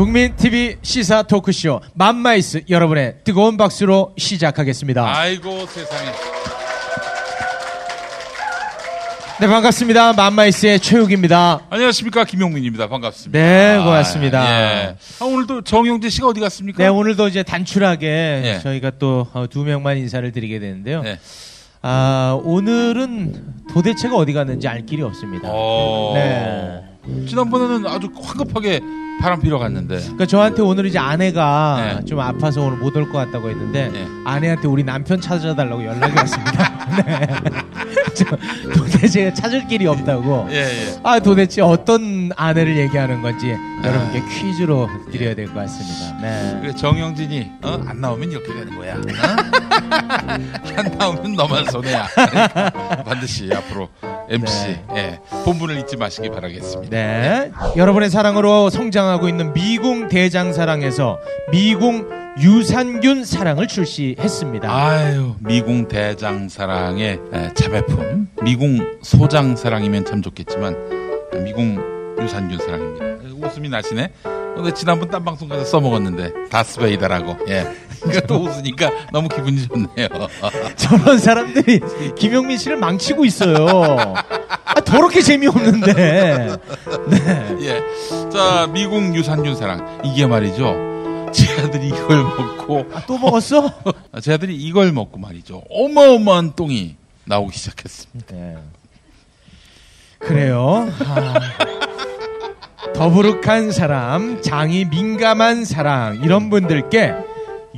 국민 TV 시사 토크쇼 맘마이스 여러분의 뜨거운 박수로 시작하겠습니다. 아이고 세상에. 네 반갑습니다. 맘마이스의 최욱입니다. 안녕하십니까 김용민입니다. 반갑습니다. 네, 고맙습니다. 아, 예. 아, 오늘도 정영재 씨가 어디 갔습니까? 네 오늘도 이제 단출하게 예. 저희가 또 두 명만 인사를 드리게 되는데요. 네. 아 오늘은 도대체가 어디 갔는지 알 길이 없습니다. 어. 네. 지난번에는 아주 황급하게 바람 피러 갔는데. 그러니까 저한테 오늘 이제 아내가 네. 좀 아파서 오늘 못 올 것 같다고 했는데 네. 아내한테 우리 남편 찾아달라고 연락이 왔습니다. 네. 저 도대체 찾을 길이 없다고. 예, 예. 아 도대체 어떤 아내를 얘기하는 건지 아. 여러분께 퀴즈로 드려야 될 것 같습니다. 네. 그래, 정영진이 어? 안 나오면 이렇게 되는 거야. 어? 안 나오면 너만 손해야. 그러니까 반드시 앞으로 MC 네. 예, 본분을 잊지 마시기 바라겠습니다. 네. 여러분의 사랑으로 성장하고 있는 미궁 대장사랑에서 미궁 유산균 사랑을 출시했습니다. 아유 미궁 대장사랑의 에, 자매품 미궁 소장사랑이면 참 좋겠지만 미궁 유산균 사랑입니다 웃음이 나시네 근데 지난번 딴 방송 가서 써먹었는데 다스베이다라고 예 그러니까 또 웃으니까 너무 기분이 좋네요 저런 사람들이 김용민 씨를 망치고 있어요. 아, 더럽게 재미없는데. 네. 예 자 미궁 유산균 사랑 이게 말이죠 제 아들이 이걸 먹고 아, 또 먹었어? 제 아들이 이걸 먹고 말이죠 어마어마한 똥이 나오기 시작했습니다 네. 그래요. 아, 더부룩한 사람, 장이 민감한 사람 이런 분들께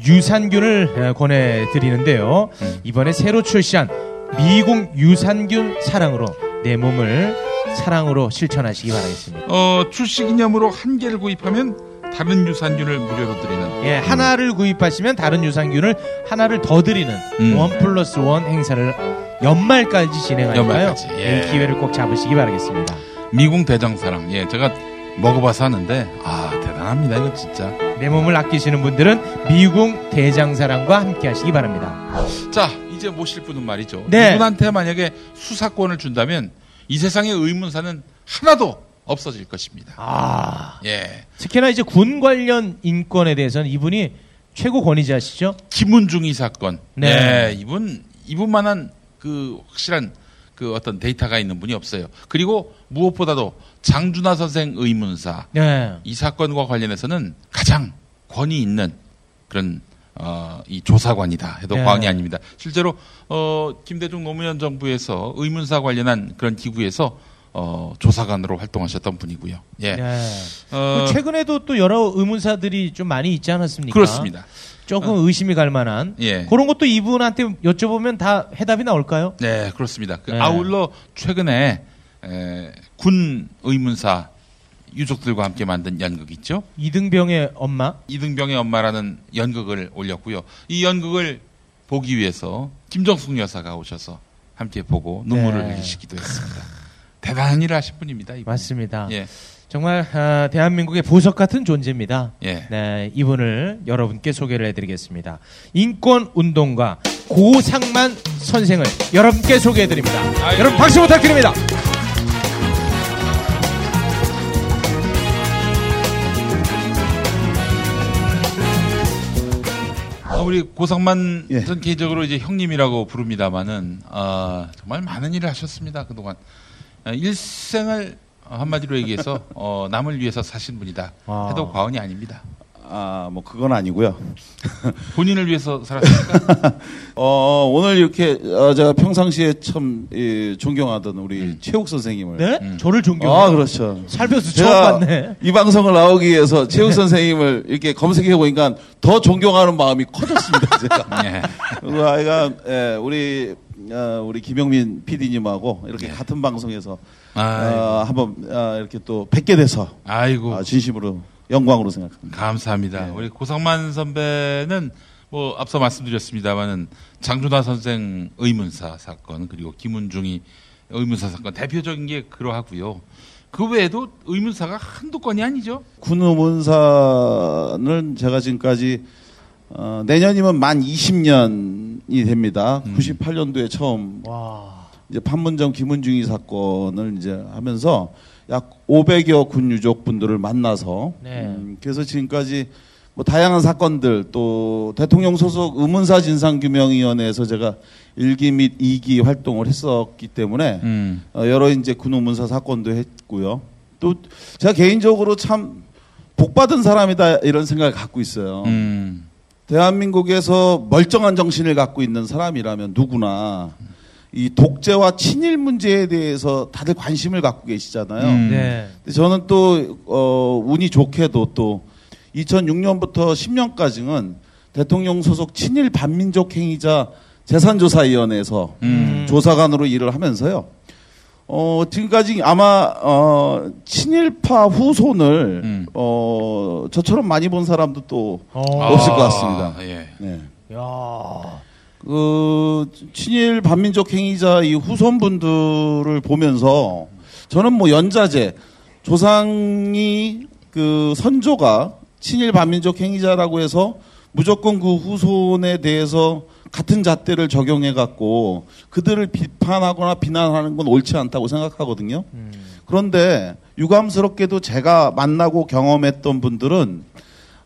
유산균을 에, 권해드리는데요. 음. 이번에 새로 출시한 미궁 유산균 사랑으로 내 몸을 사랑으로 실천하시기 바라겠습니다. 어 출시 기념으로 한 개를 구입하면 다른 유산균을 무료로 드리는 예, 하나를 구입하시면 다른 유산균을 하나를 더 드리는 음. 원 플러스 원 행사를 연말까지 진행하니까요. 연말까지, 예. 이 기회를 꼭 잡으시기 바라겠습니다. 미궁 대장사랑. 예, 제가 먹어봐서 하는데 아 대단합니다. 이거 진짜. 내 몸을 아끼시는 분들은 미궁 대장사랑과 함께 하시기 바랍니다. 자, 이제 모실 분은 말이죠. 네. 이분한테 만약에 수사권을 준다면 이 세상의 의문사는 하나도 없어질 것입니다. 아, 예, 특히나 이제 군 관련 인권에 대해서는 이분이 최고 권위자시죠? 김은중이 사건. 네. 예, 이분 이분만한 그 확실한 그 어떤 데이터가 있는 분이 없어요. 그리고 무엇보다도 장준하 선생 의문사 네. 이 사건과 관련해서는 가장 권위 있는 그런 어, 이 조사관이다 해도 네. 과언이 아닙니다. 실제로 어, 김대중 노무현 정부에서 의문사 관련한 그런 기구에서 어, 조사관으로 활동하셨던 분이고요. 예. 네. 어, 그 최근에도 또 여러 의문사들이 좀 많이 있지 않았습니까? 그렇습니다. 조금 의심이 갈 만한 예. 그런 것도 이분한테 여쭤보면 다 해답이 나올까요? 네, 그렇습니다. 그 네. 아울러 최근에 에, 군 의문사 유족들과 함께 만든 연극 있죠. 이등병의 엄마. 이등병의 엄마라는 연극을 올렸고요. 이 연극을 보기 위해서 김정숙 여사가 오셔서 함께 보고 눈물을 네. 흘리시기도 했습니다. 대단한 일을 하신 분입니다. 이분. 맞습니다. 예, 정말 아, 대한민국의 보석 같은 존재입니다. 예. 네, 이분을 여러분께 소개를 해드리겠습니다. 인권 운동가 고상만 선생을 여러분께 소개해드립니다. 아이고. 여러분 박수 부탁드립니다. 우리 고상만 예. 전 개인적으로 이제 형님이라고 부릅니다만은 아, 정말 많은 일을 하셨습니다 그동안 아, 일생을 한마디로 얘기해서 어, 남을 위해서 사신 분이다 아. 해도 과언이 아닙니다. 아, 뭐 그건 아니고요. 본인을 위해서 살았습니까? 어, 오늘 이렇게 어, 제가 평상시에 참 예, 존경하던 우리 최욱 선생님을 네? 음. 저를 존경해요. 아, 그렇죠. 살면서 처음 봤네. 이 방송을 나오기 위해서 최욱 선생님을 이렇게 검색해 보니까 더 존경하는 마음이 커졌습니다. 제가. 예. 그 아이가 예, 우리 어, 우리 김영민 PD님하고 이렇게 네. 같은 방송에서. 어, 한번 어, 이렇게 또 뵙게 돼서 아이고 아, 진심으로 영광으로 생각합니다. 감사합니다. 네. 우리 고상만 선배는 뭐 앞서 말씀드렸습니다만은 장준하 선생 의문사 사건 그리고 김은중이 의문사 사건 대표적인 게 그러하고요. 그 외에도 의문사가 한두 건이 아니죠. 군 의문사는 제가 지금까지 어, 내년이면 만 20년이 됩니다. 음. 98년도에 처음 와. 이제 판문점 김은중이 사건을 이제 하면서 약 500여 군 유족 분들을 만나서 네. 음, 그래서 지금까지 뭐 다양한 사건들 또 대통령 소속 의문사 진상규명위원회에서 제가 1기 및 2기 활동을 했었기 때문에 음. 어, 여러 이제 군 의문사 사건도 했고요. 또 제가 개인적으로 참 복받은 사람이다 이런 생각을 갖고 있어요. 음. 대한민국에서 멀쩡한 정신을 갖고 있는 사람이라면 누구나 이 독재와 친일 문제에 대해서 다들 관심을 갖고 계시잖아요. 음. 네. 근데 저는 또 어, 운이 좋게도 또 2006년부터 10년까지는 대통령 소속 친일 반민족 행위자 재산조사위원회에서 음. 조사관으로 일을 하면서요. 어, 지금까지 아마 어, 친일파 후손을 음. 어, 저처럼 많이 본 사람도 또 어. 없을 것 같습니다. 아, 예. 네. 야. 그 친일 반민족 행위자 이 후손분들을 보면서 저는 뭐 연자제 조상이 그 선조가 친일 반민족 행위자라고 해서 무조건 그 후손에 대해서 같은 잣대를 적용해 갖고 그들을 비판하거나 비난하는 건 옳지 않다고 생각하거든요. 음. 그런데 유감스럽게도 제가 만나고 경험했던 분들은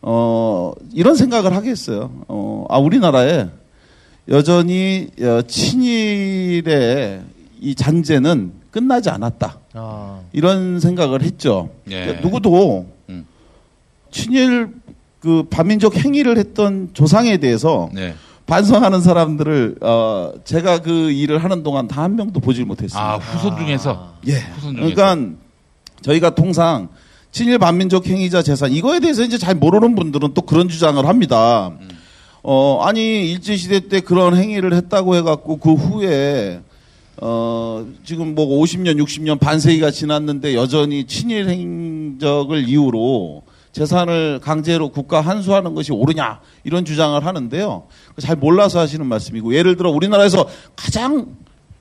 어 이런 생각을 하겠어요. 어아 우리나라에 여전히 어, 친일의 이 잔재는 끝나지 않았다. 아. 이런 생각을 했죠. 예. 그러니까 누구도 음. 친일 그 반민족 행위를 했던 조상에 대해서 네. 반성하는 사람들을 어 제가 그 일을 하는 동안 다한 명도 보질 못했습니다. 아, 후손 중에서. 예. 후손 중에서. 그러니까 저희가 통상 친일 반민족 행위자 재산 이거에 대해서 이제 잘 모르는 분들은 또 그런 주장을 합니다. 어 아니 일제 시대 때 그런 행위를 했다고 해갖고 그 후에 어 지금 뭐 50년 60년 반세기가 지났는데 여전히 친일 행적을 이유로 재산을 강제로 국가 환수하는 것이 옳으냐 이런 주장을 하는데요. 잘 몰라서 하시는 말씀이고 예를 들어 우리나라에서 가장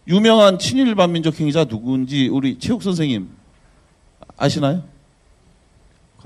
유명한 친일 반민족 행위자 누구인지 우리 체육 선생님 아시나요?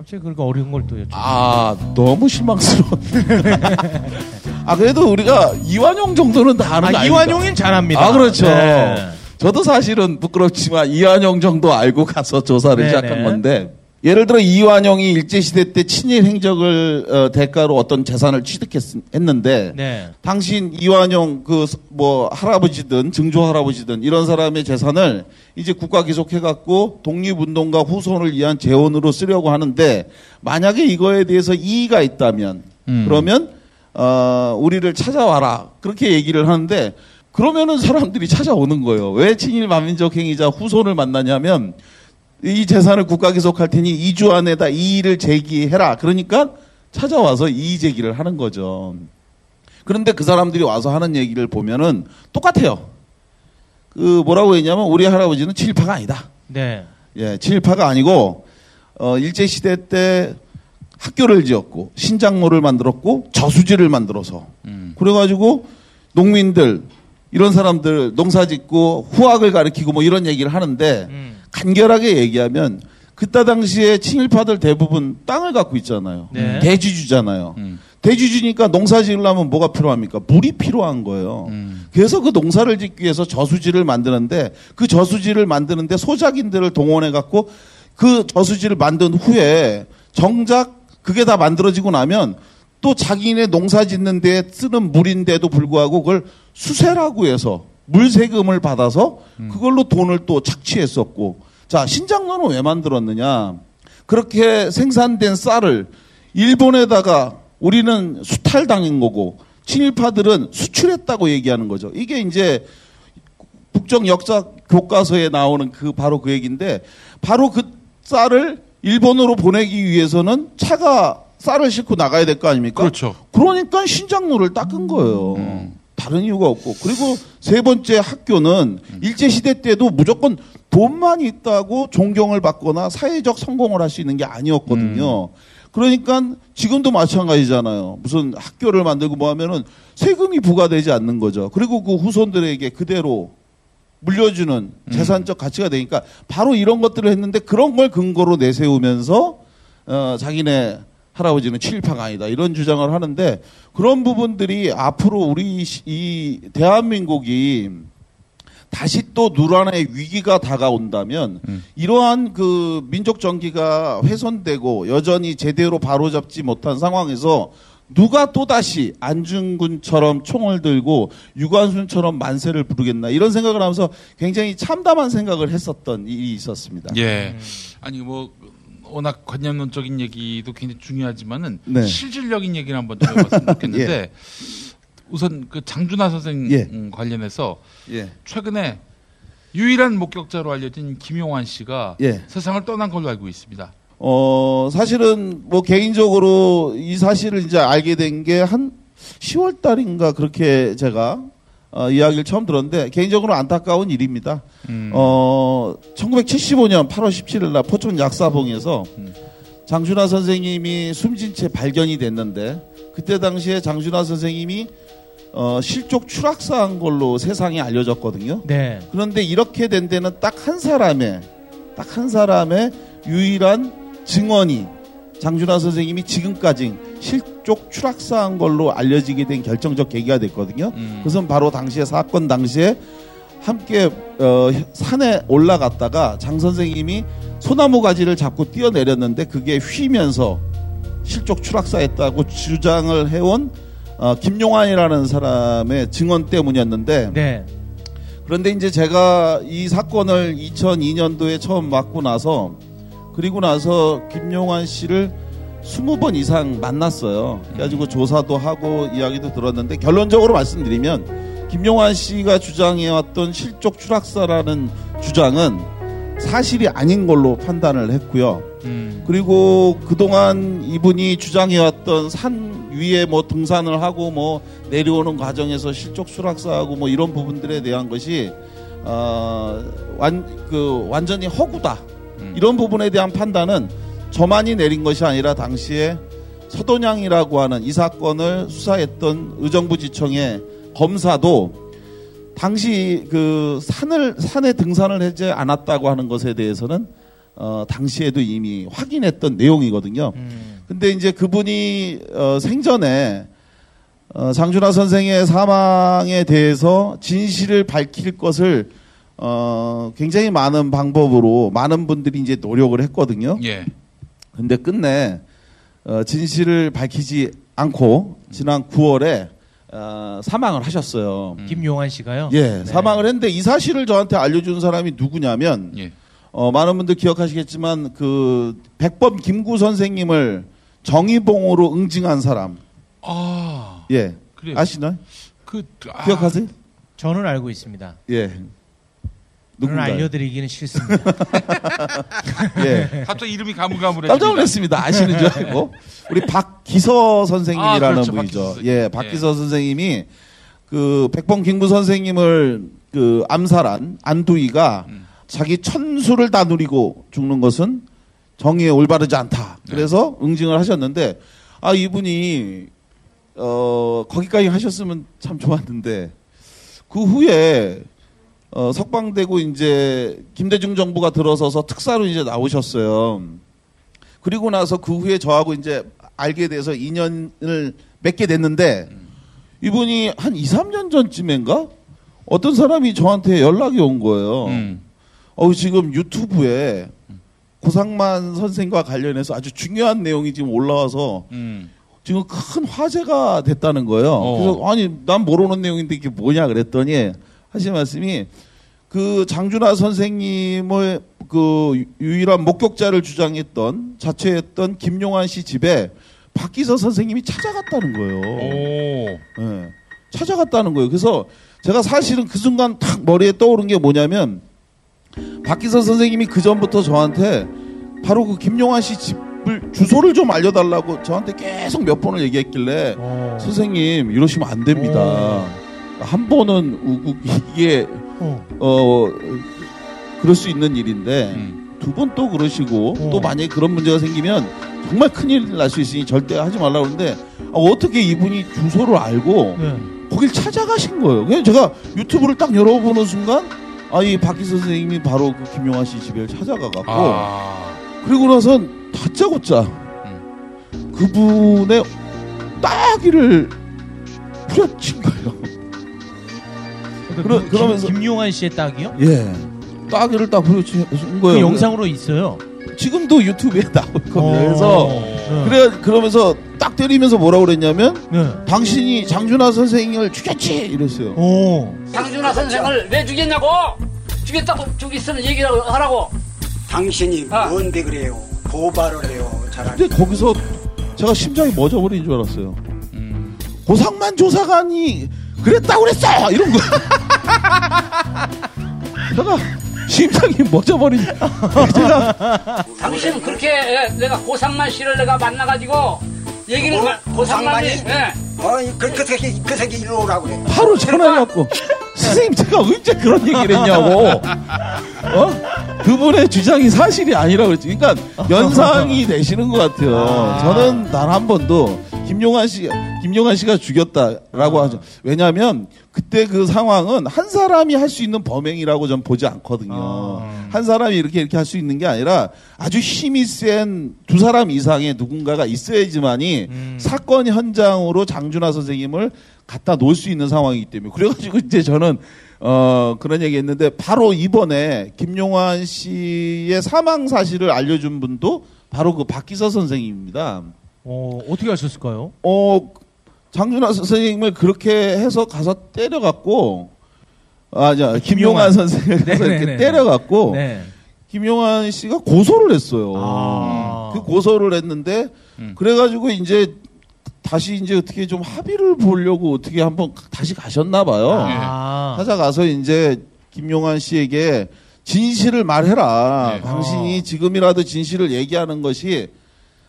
갑자기 그렇게 어려운 걸 또 여쭤. 아 너무 실망스러워. 아 그래도 우리가 이완용 정도는 다 아는 거 아? 이완용인 잘합니다. 아 그렇죠. 네. 저도 사실은 부끄럽지만 이완용 정도 알고 가서 조사를 네네. 시작한 건데 예를 들어 이완용이 일제 시대 때 친일 행적을 어, 대가로 어떤 재산을 취득했는데 네. 당신 이완용 그 뭐 할아버지든 증조 할아버지든 이런 사람의 재산을 이제 국가 기속해 갖고 독립운동가 후손을 위한 재원으로 쓰려고 하는데 만약에 이거에 대해서 이의가 있다면 음. 그러면 어 우리를 찾아와라 그렇게 얘기를 하는데 그러면은 사람들이 찾아오는 거예요. 왜 친일 반민족 행위자 후손을 만나냐면 이 재산을 국가 기속할 테니 2주 안에 다 이의를 제기해라. 그러니까 찾아와서 이의 제기를 하는 거죠. 그런데 그 사람들이 와서 하는 얘기를 보면은 똑같아요. 그 뭐라고 했냐면 우리 할아버지는 친일파가 아니다. 네. 예, 친일파가 아니고 어 일제 시대 때 학교를 지었고 신장로를 만들었고 저수지를 만들어서 음. 그래가지고 농민들 이런 사람들 농사 짓고 후학을 가르치고 뭐 이런 얘기를 하는데 음. 간결하게 얘기하면 그때 당시에 친일파들 대부분 땅을 갖고 있잖아요. 네. 대주주잖아요. 음. 대주주니까 농사 지으려면 뭐가 필요합니까? 물이 필요한 거예요. 음. 그래서 그 농사를 짓기 위해서 저수지를 만드는데 그 저수지를 만드는데 소작인들을 동원해 갖고 그 저수지를 만든 후에 정작 그게 다 만들어지고 나면 또 자기네 농사 짓는 데 쓰는 물인데도 불구하고 그걸 수세라고 해서 물세금을 받아서 그걸로 돈을 또 착취했었고 자 신장로는 왜 만들었느냐 그렇게 생산된 쌀을 일본에다가 우리는 수탈당한 거고 친일파들은 수출했다고 얘기하는 거죠. 이게 이제 국정 역사 교과서에 나오는 그 바로 그 얘기인데 바로 그 쌀을 일본으로 보내기 위해서는 차가 쌀을 싣고 나가야 될 거 아닙니까? 그렇죠. 그러니까 신장로를 닦은 거예요. 음. 다른 이유가 없고. 그리고 세 번째 학교는 일제 시대 때도 무조건 돈만 있다고 존경을 받거나 사회적 성공을 할 수 있는 게 아니었거든요. 그러니까 지금도 마찬가지잖아요. 무슨 학교를 만들고 뭐 하면은 세금이 부과되지 않는 거죠. 그리고 그 후손들에게 그대로 물려주는 재산적 가치가 되니까 바로 이런 것들을 했는데 그런 걸 근거로 내세우면서 어, 자기네 할아버지는 친일파가 아니다 이런 주장을 하는데 그런 부분들이 앞으로 우리 시- 이 대한민국이 다시 또 누란의 위기가 다가온다면 음. 이러한 그 민족 정기가 훼손되고 여전히 제대로 바로잡지 못한 상황에서 누가 또 다시 안중근처럼 총을 들고 유관순처럼 만세를 부르겠나 이런 생각을 하면서 굉장히 참담한 생각을 했었던 일이 있었습니다. 예. 아니 뭐 워낙 관념론적인 얘기도 굉장히 중요하지만은 네. 실질적인 얘기를 한번 좀 해봤으면 좋겠는데 예. 우선 그 장준하 선생 예. 음, 관련해서 예. 최근에 유일한 목격자로 알려진 김용환 씨가 예. 세상을 떠난 걸로 알고 있습니다. 어, 사실은 뭐 개인적으로 이 사실을 이제 알게 된 게 한 10월 달인가 그렇게 제가 어, 이야기를 처음 들었는데 개인적으로 안타까운 일입니다. 음. 어, 1975년 8월 17일 날 포천 약사봉에서 음. 장준하 선생님이 숨진 채 발견이 됐는데 그때 당시에 장준하 선생님이 어, 실족 추락사한 걸로 세상에 알려졌거든요. 네. 그런데 이렇게 된 데는 딱 한 사람의 딱 한 사람의 유일한 증언이 장준하 선생님이 지금까지 실족 추락사한 걸로 알려지게 된 결정적 계기가 됐거든요. 음. 그것은 바로 당시에 사건 당시에 함께 어, 산에 올라갔다가 장 선생님이 소나무 가지를 잡고 뛰어내렸는데 그게 휘면서 실족 추락사했다고 주장을 해온 어, 김용환이라는 사람의 증언 때문이었는데 네. 그런데 이제 제가 이 사건을 2002년도에 처음 맡고 나서 그리고 나서 김용환 씨를 20번 이상 만났어요. 그래가지고 조사도 하고 이야기도 들었는데 결론적으로 말씀드리면 김용환 씨가 주장해왔던 실족 추락사라는 주장은 사실이 아닌 걸로 판단을 했고요. 음. 그리고 그동안 이분이 주장해왔던 산 위에 뭐 등산을 하고 뭐 내려오는 과정에서 실족 추락사하고 뭐 이런 부분들에 대한 것이 어 완 그 완전히 허구다 음. 이런 부분에 대한 판단은 저만이 내린 것이 아니라 당시에 서도냥이라고 하는 이 사건을 수사했던 의정부 지청의 검사도 당시 그 산을 산에 등산을 하지 않았다고 하는 것에 대해서는 어 당시에도 이미 확인했던 내용이거든요. 음. 근데 이제 그분이 어 생전에 어 장준하 선생의 사망에 대해서 진실을 밝힐 것을 어 굉장히 많은 방법으로 많은 분들이 이제 노력을 했거든요. 예. 근데 끝내 어, 진실을 밝히지 않고 지난 9월에 어, 사망을 하셨어요. 음. 김용환 씨가요. 예, 네. 사망을 했는데 이 사실을 저한테 알려준 사람이 누구냐면 예. 어, 많은 분들 기억하시겠지만 그 백범 김구 선생님을 정의봉으로 응징한 사람. 아. 예, 그래요. 아시나요? 그 아, 기억하세요? 저는 알고 있습니다. 예. 저는 누군가요? 알려드리기는 싫습니다. 예. 갑자기 이름이 가물가물해. 깜짝 놀랐습니다. 아시는 줄 알고. 우리 박기서 선생님이라는 아, 그렇죠. 분이죠. 박기서 선생님. 예, 박기서 선생님이 그 백범 김구 선생님을 그 암살한 안두이가 음. 자기 천수를 다 누리고 죽는 것은 정의에 올바르지 않다. 네. 그래서 응징을 하셨는데 아 이분이 어 거기까지 하셨으면 참 좋았는데 그 후에 어, 석방되고 이제 김대중 정부가 들어서서 특사로 이제 나오셨어요. 그리고 나서 그 후에 저하고 이제 알게 돼서 인연을 맺게 됐는데 이분이 한 2, 3년 전쯤인가 어떤 사람이 저한테 연락이 온 거예요. 음. 어 지금 유튜브에 고상만 선생과 관련해서 아주 중요한 내용이 지금 올라와서 음. 지금 큰 화제가 됐다는 거예요. 어. 그래서 아니 난 모르는 내용인데 이게 뭐냐 그랬더니 하신 말씀이 그 장준하 선생님을 그 유일한 목격자를 주장했던 자처했던 김용환 씨 집에 박기서 선생님이 찾아갔다는 거예요. 오. 예. 찾아갔다는 거예요. 그래서 제가 사실은 그 순간 탁 머리에 떠오른 게 뭐냐면 박기서 선생님이 그 전부터 저한테 바로 그 김용환 씨 집을 주소를 좀 알려달라고 저한테 계속 몇 번을 얘기했길래 어. 선생님 이러시면 안 됩니다. 한 번은 우국 이게 어. 어 그럴 수 있는 일인데 음. 두번 또 그러시고 어. 또 만약에 그런 문제가 생기면 정말 큰일 날 수 있으니 절대 하지 말라고 그러는데 아, 어떻게 이분이 주소를 알고 네. 거길 찾아가신 거예요. 그냥 제가 유튜브를 딱 열어보는 순간 아이 박기 선생님이 바로 그 김용환 씨 집에 찾아가갖고 아. 그리고 나서 다짜고짜 그분의 따기를 후려친 거예요. 그, 그러- 김- 그러면서- 김용환 씨의 딱이요? 예. 따기를 딱 보여준 그 거예요. 영상으로 있어요. 지금도 유튜브에 나오거든요. 어. 그래서 네. 그래 그러면서 딱 때리면서 뭐라고 그랬냐면 네. 당신이 장준하 선생님을 죽였지 이랬어요. 오. 장준하 선생을 왜 죽였냐고! 죽였다고 죽였으면 얘기를 하라고! 당신이 아. 뭔데 그래요? 고발을 해요. 잘하니. 근데 거기서 제가 심장이 멎어버린 줄 알았어요. 음. 고상만 조사관이 그랬다고 그랬어 이런 거. 제가 심장이 멎어버린. 제가 당신은 그렇게 예, 내가 고상만 씨를 내가 만나가지고 얘기를 어? 마- 고상만이? 예. 어이 그, 그 새끼 그 새끼 일로 오라고 그래. 바로 전화해갖고 선생님 제가 언제 그런 얘기를 했냐고 어? 그분의 주장이 사실이 아니라고 그랬지 그러니까 연상이 되시는 것 같아요 저는 단 한 번도 김용환 씨 김용환 씨가 죽였다라고 하죠 왜냐하면 그때 그 상황은 한 사람이 할 수 있는 범행이라고 전 보지 않거든요 아. 한 사람이 이렇게 이렇게 할 수 있는 게 아니라 아주 힘이 센 두 사람 이상의 누군가가 있어야지만이 음. 사건 현장으로 장준하 선생님을 갖다 놓을 수 있는 상황이기 때문에 그래가지고 이제 저는 어 그런 얘기했는데 바로 이번에 김용환 씨의 사망 사실을 알려준 분도 바로 그 박기서 선생님입니다. 어, 어떻게 하셨을까요? 어 장준하 선생님을 그렇게 해서 가서 때려갖고 아자 김용환 선생을 가서 이렇게. 때려갖고 네. 김용환 씨가 고소를 했어요. 아. 그 고소를 했는데 음. 그래가지고 이제 다시 이제 어떻게 좀 합의를 보려고 어떻게 한번 다시 가셨나 봐요. 아. 찾아가서 이제 김용환 씨에게 진실을 말해라. 네. 당신이 어. 지금이라도 진실을 얘기하는 것이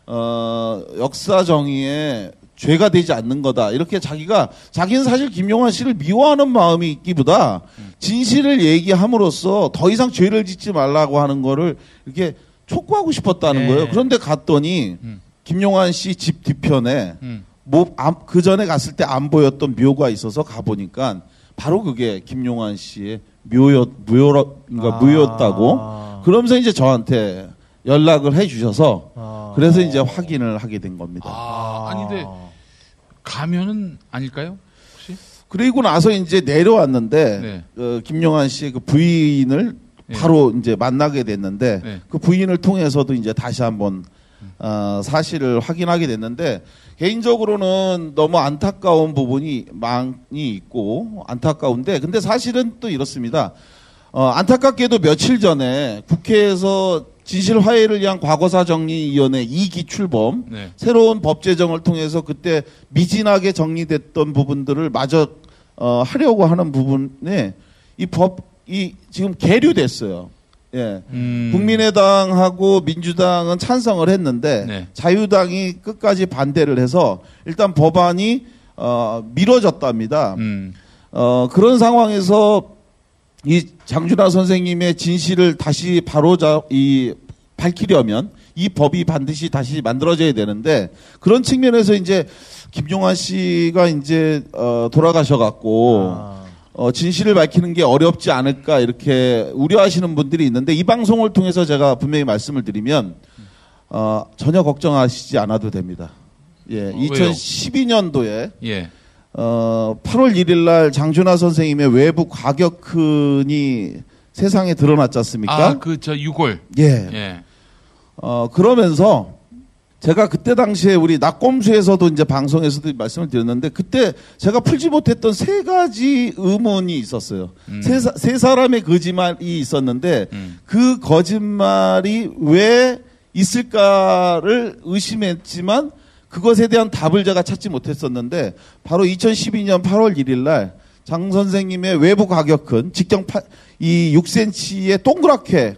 어, 역사 정의에 죄가 되지 않는 거다. 이렇게 자기가 자기는 사실 김용환 씨를 미워하는 마음이 있기보다 진실을 얘기함으로써 더 이상 죄를 짓지 말라고 하는 거를 이렇게 촉구하고 싶었다는 네. 거예요. 그런데 갔더니 음. 김용환 씨 집 뒤편에 음. 뭐, 그 전에 갔을 때 안 보였던 묘가 있어서 가 보니까 바로 그게 김용환 씨의 묘였, 묘로, 그러니까 아. 묘였다고. 그러면서 이제 저한테 연락을 해 주셔서 아. 그래서 이제 확인을 하게 된 겁니다. 아, 아닌데 가면은 아닐까요? 혹시? 그리고 나서 이제 내려왔는데 네. 어, 김용환 씨의 그 부인을 네. 바로 이제 만나게 됐는데 네. 그 부인을 통해서도 이제 다시 한번 어, 사실을 확인하게 됐는데 개인적으로는 너무 안타까운 부분이 많이 있고 안타까운데 근데 사실은 또 이렇습니다. 어, 안타깝게도 며칠 전에 국회에서 진실 화해를 위한 과거사 정리위원회 2기 출범 네. 새로운 법 제정을 통해서 그때 미진하게 정리됐던 부분들을 마저 어, 하려고 하는 부분에 이 법이 지금 계류됐어요. 예. 음. 국민의당하고 민주당은 찬성을 했는데 네. 자유당이 끝까지 반대를 해서 일단 법안이 어, 미뤄졌답니다. 음. 어, 그런 상황에서 이 장준하 선생님의 진실을 다시 바로잡, 이, 밝히려면 이 법이 반드시 다시 만들어져야 되는데 그런 측면에서 이제 김용환 씨가 이제, 어, 돌아가셔갖고 아. 어, 진실을 밝히는 게 어렵지 않을까 이렇게 우려하시는 분들이 있는데 이 방송을 통해서 제가 분명히 말씀을 드리면 어, 전혀 걱정하시지 않아도 됩니다. 예, 어, 왜요? 2012년도에 예. 어, 8월 1일 날 장준하 선생님의 외부 과격근이 세상에 드러났지 않습니까? 아, 그저 유골. 예. 예. 어, 그러면서 제가 그때 당시에 우리 낙검수에서도 이제 방송에서도 말씀을 드렸는데 그때 제가 풀지 못했던 세 가지 의문이 있었어요. 음. 세, 사, 세 사람의 거짓말이 있었는데 음. 그 거짓말이 왜 있을까를 의심했지만 그것에 대한 답을 제가 찾지 못했었는데 바로 2012년 8월 1일 날 장 선생님의 외부 가격은 직경 8, 이 6cm의 동그랗게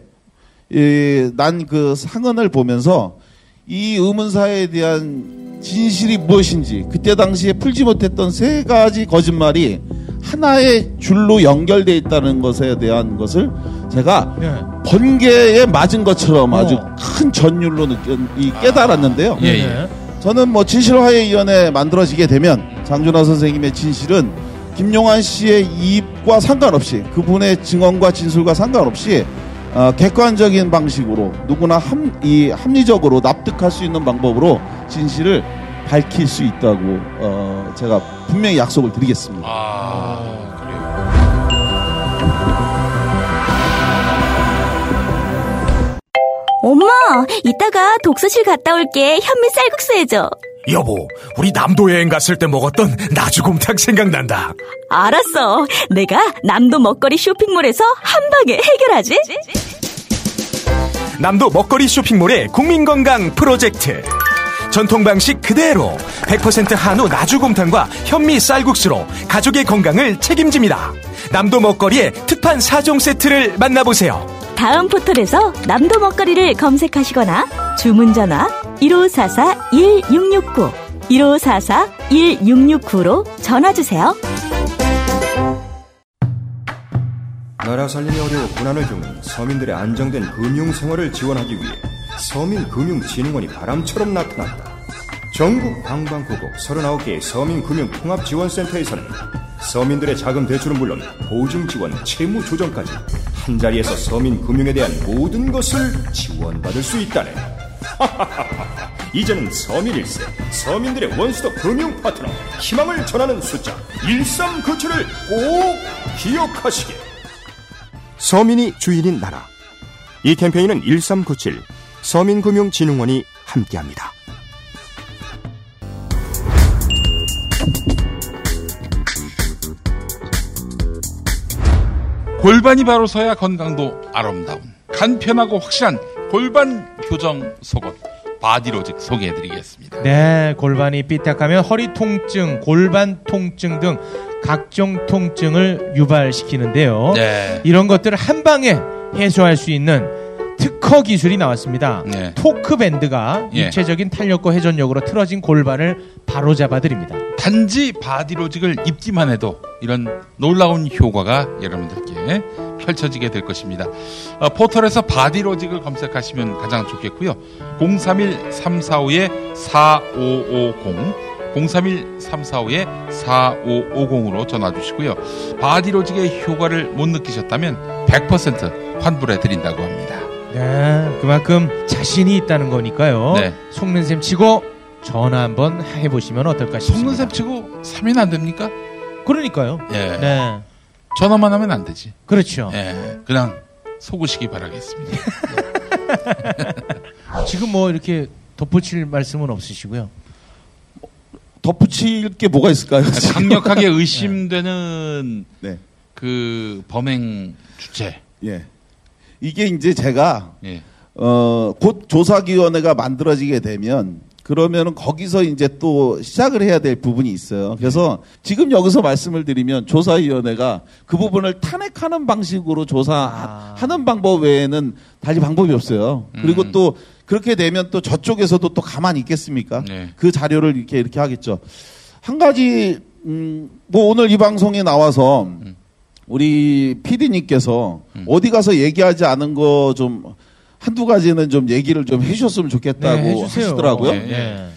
난 그 상흔을 보면서 이 의문사에 대한 진실이 무엇인지 그때 당시에 풀지 못했던 세 가지 거짓말이 하나의 줄로 연결돼 있다는 것에 대한 것을 제가 네. 번개에 맞은 것처럼 아주 어. 큰 전율로 느껴 이 깨달았는데요. 예, 네. 저는 뭐 진실화해위원회 만들어지게 되면 장준하 선생님의 진실은 김용환 씨의 이입과 상관없이 그분의 증언과 진술과 상관없이 어, 객관적인 방식으로 누구나 합, 이 합리적으로 납득할 수 있는 방법으로 진실을 밝힐 수 있다고 어, 제가 분명히 약속을 드리겠습니다. 아, 그래요. 이따가 독서실 갔다 올게. 현미 쌀국수 해줘. 여보, 우리 남도 여행 갔을 때 먹었던 나주곰탕 생각난다. 알았어. 내가 남도 먹거리 쇼핑몰에서 한 방에 해결하지. 남도 먹거리 쇼핑몰의 국민건강 프로젝트. 전통 방식 그대로 100% 한우 나주곰탕과 현미 쌀국수로 가족의 건강을 책임집니다. 남도 먹거리의 특판 4종 세트를 만나보세요. 다음 포털에서 남도 먹거리를 검색하시거나 주문 전화 1544-1669, 1544-1669로 전화 주세요. 나라 살림이 어려워 고난을 겪는 서민들의 안정된 금융 생활을 지원하기 위해 서민금융진흥원이 바람처럼 나타났다. 전국 방방곡곡 39개의 서민금융통합지원센터에서는 서민들의 자금 대출은 물론 보증 지원, 채무 조정까지 한 자리에서 서민 금융에 대한 모든 것을 지원받을 수 있다네. 이제는 서민일세, 서민들의 원수도 금융 파트너, 희망을 전하는 숫자 1397을 꼭 기억하시게. 서민이 주인인 나라. 이 캠페인은 1397 서민금융진흥원이 함께합니다. 골반이 바로 서야 건강도 아름다운 간편하고 확실한 골반 교정 속옷 바디로직 소개해드리겠습니다. 네, 골반이 삐딱하면 허리 통증, 골반 통증 등 각종 통증을 유발시키는데요. 네. 이런 것들을 한 방에 해소할 수 있는 특허 기술이 나왔습니다. 네. 토크 밴드가 예. 입체적인 탄력과 회전력으로 틀어진 골반을 바로 잡아 드립니다. 단지 바디로직을 입기만 해도 이런 놀라운 효과가 여러분들께 펼쳐지게 될 것입니다. 어, 포털에서 바디로직을 검색하시면 가장 좋겠고요. 031-345-4550 031-345-4550으로 전화 주시고요. 바디로직의 효과를 못 느끼셨다면 100% 환불해 드린다고 합니다. 네, 그만큼 자신이 있다는 거니까요. 네. 속는 셈 치고 전화 한번 해보시면 어떨까 싶습니다. 속는 셈 치고 3인 안 됩니까? 그러니까요. 예. 네, 전화만 하면 안 되지. 그렇죠. 예. 그냥 속으시기 바라겠습니다. 지금 뭐 이렇게 덧붙일 말씀은 없으시고요. 덧붙일 게 뭐가 있을까요? 지금? 강력하게 의심되는 네. 그 범행 주체. 예. 이게 이제 제가 예. 어, 곧 조사위원회가 만들어지게 되면 그러면은 거기서 이제 또 시작을 해야 될 부분이 있어요. 그래서 지금 여기서 말씀을 드리면 조사위원회가 그 부분을 탄핵하는 방식으로 조사하는 방법 외에는 달리 방법이 없어요. 그리고 음. 또 그렇게 되면 또 저쪽에서도 또 가만히 있겠습니까? 네. 그 자료를 이렇게 이렇게 하겠죠. 한 가지 음, 뭐 오늘 이 방송에 나와서 우리 PD님께서 음. 어디 가서 얘기하지 않은 거 좀 한두 가지는 좀 얘기를 좀 해주셨으면 좋겠다고 네. 하시더라고요. 네. 네.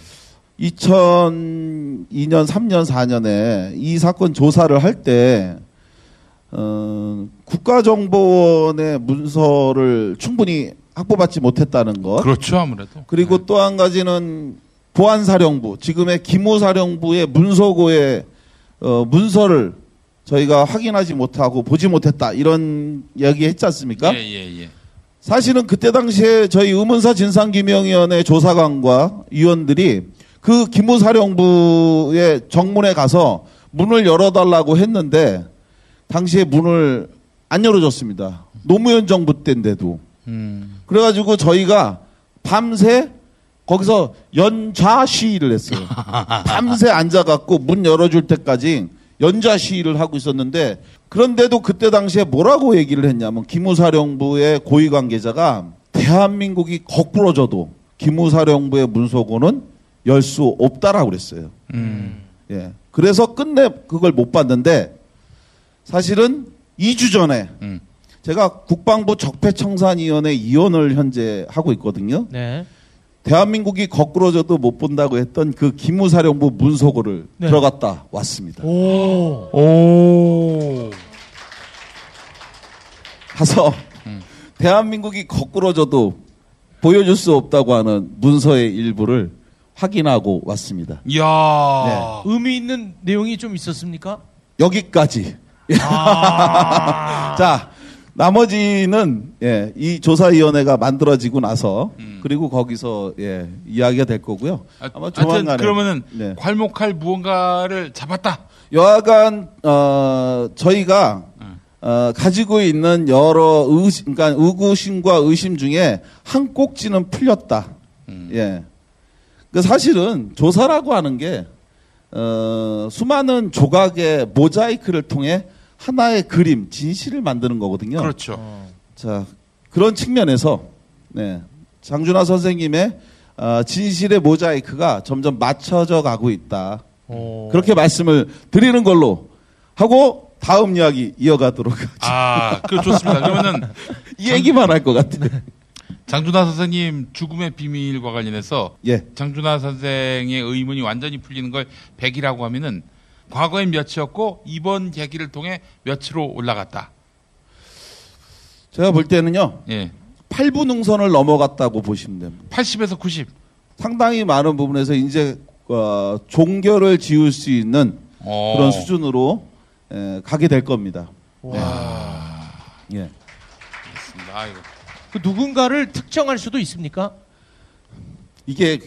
2002년, 3년, 4년에 이 사건 조사를 할 때, 어, 국가정보원의 문서를 충분히 확보받지 못했다는 것. 그렇죠, 아무래도. 그리고 또한 가지는 보안사령부, 지금의 기무사령부의 문서고의 어, 문서를 저희가 확인하지 못하고 보지 못했다. 이런 이야기 했지 않습니까? 예, 예, 예. 사실은 그때 당시에 저희 의문사 진상규명위원회 조사관과 위원들이 그 기무사령부의 정문에 가서 문을 열어달라고 했는데 당시에 문을 안 열어줬습니다. 노무현 정부 때인데도. 음. 그래가지고 저희가 밤새 거기서 연좌 시위를 했어요. 밤새 앉아갖고 문 열어줄 때까지 연좌 시위를 하고 있었는데 그런데도 그때 당시에 뭐라고 얘기를 했냐면 기무사령부의 고위 관계자가 대한민국이 거꾸로져도 기무사령부의 문서고는 열 수 없다라고 그랬어요. 음. 예. 그래서 끝내 그걸 못 봤는데 사실은 2주 전에 음. 제가 국방부 적폐청산위원회 위원을 현재 하고 있거든요. 네. 대한민국이 거꾸로져도 못 본다고 했던 그 기무사령부 문서고를 네. 들어갔다 왔습니다. 오. 오. 가서 음. 대한민국이 거꾸로져도 보여줄 수 없다고 하는 문서의 일부를 확인하고 왔습니다. 이야. 의미 있는 내용이 좀 있었습니까? 여기까지 아. 자, 나머지는 예, 이 조사위원회가 만들어지고 나서 그리고 거기서 예, 이야기가 될 거고요. 아, 아마 조만간에 그러면은 네. 괄목할 무언가를 잡았다. 여하간 어, 저희가 어, 가지고 있는 여러 의심, 그러니까 의구심과 의심 중에 한 꼭지는 풀렸다. 예. 그 사실은 조사라고 하는 게 어, 수많은 조각의 모자이크를 통해 하나의 그림, 진실을 만드는 거거든요. 그렇죠. 자, 그런 측면에서 네. 장준하 선생님의 어, 진실의 모자이크가 점점 맞춰져 가고 있다. 어. 그렇게 말씀을 드리는 걸로 하고 다음 이야기 이어가도록 하죠. 아, 그 좋습니다. 그러면은 이 얘기만 할 것 같아요. 장준하 선생님 죽음의 비밀과 관련해서 예. 장준하 선생의 의문이 완전히 풀리는 걸 100이라고 하면은 과거엔 몇이었고 이번 계기를 통해 몇으로 올라갔다. 제가 볼 때는요. 예. 8부 능선을 넘어갔다고 보시면 됩니다. 80에서 90. 상당히 많은 부분에서 이제 어, 종교를 지을 수 있는 어. 그런 수준으로 에, 가게 될 겁니다. 예. 알겠습니다. 아이고. 그 누군가를 특정할 수도 있습니까? 이게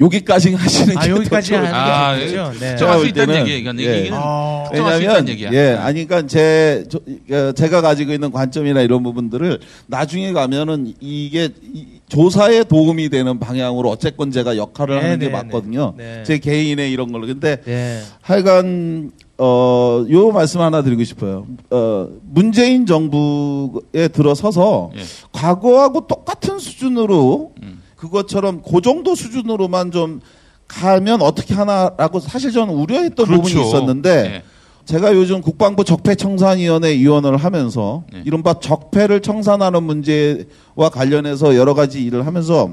여기까지 하시는 게 아, 여기까지 하는 것게 아, 같아요. 좋겠죠. 네. 제가 정할 수볼 있다는 때는, 얘기예요. 이건 예. 얘기는 아. 특정할 수 있다는 왜냐하면 얘기야. 예, 네. 아니 그러니까 제 저, 어, 제가 가지고 있는 관점이나 이런 부분들을 나중에 가면은 이게 이, 조사에 도움이 되는 방향으로 어쨌건 제가 역할을 네, 하는 게 네, 맞거든요. 네. 제 개인의 이런 걸로. 근데 네. 하여간 어, 요 말씀 하나 드리고 싶어요. 어, 문재인 정부에 들어서서 예. 과거하고 똑같은 수준으로 음. 그것처럼 그 정도 수준으로만 좀 가면 어떻게 하나라고 사실 저는 우려했던 그렇죠. 부분이 있었는데 예. 제가 요즘 국방부 적폐청산위원회 위원을 하면서 네. 이른바 적폐를 청산하는 문제와 관련해서 여러 가지 일을 하면서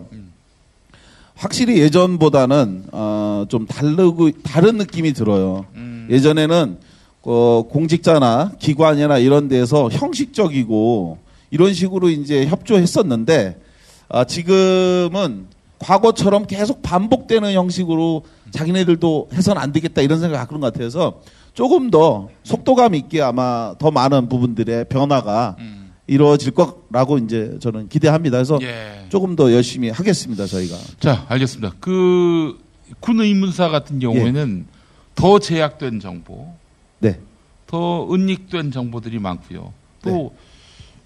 확실히 예전보다는 어, 좀 다르고 다른 느낌이 들어요. 음. 예전에는 어, 공직자나 기관이나 이런 데서 형식적이고 이런 식으로 이제 협조했었는데 아, 지금은 과거처럼 계속 반복되는 형식으로 자기네들도 해서는 안 되겠다 이런 생각을 그런 것 같아서 조금 더 속도감 있게 아마 더 많은 부분들의 변화가 음. 이루어질 거라고 이제 저는 기대합니다. 그래서 예. 조금 더 열심히 하겠습니다. 저희가. 자, 알겠습니다. 그 군 의문사 같은 경우에는 더 제약된 정보, 네. 더 은닉된 정보들이 많고요. 또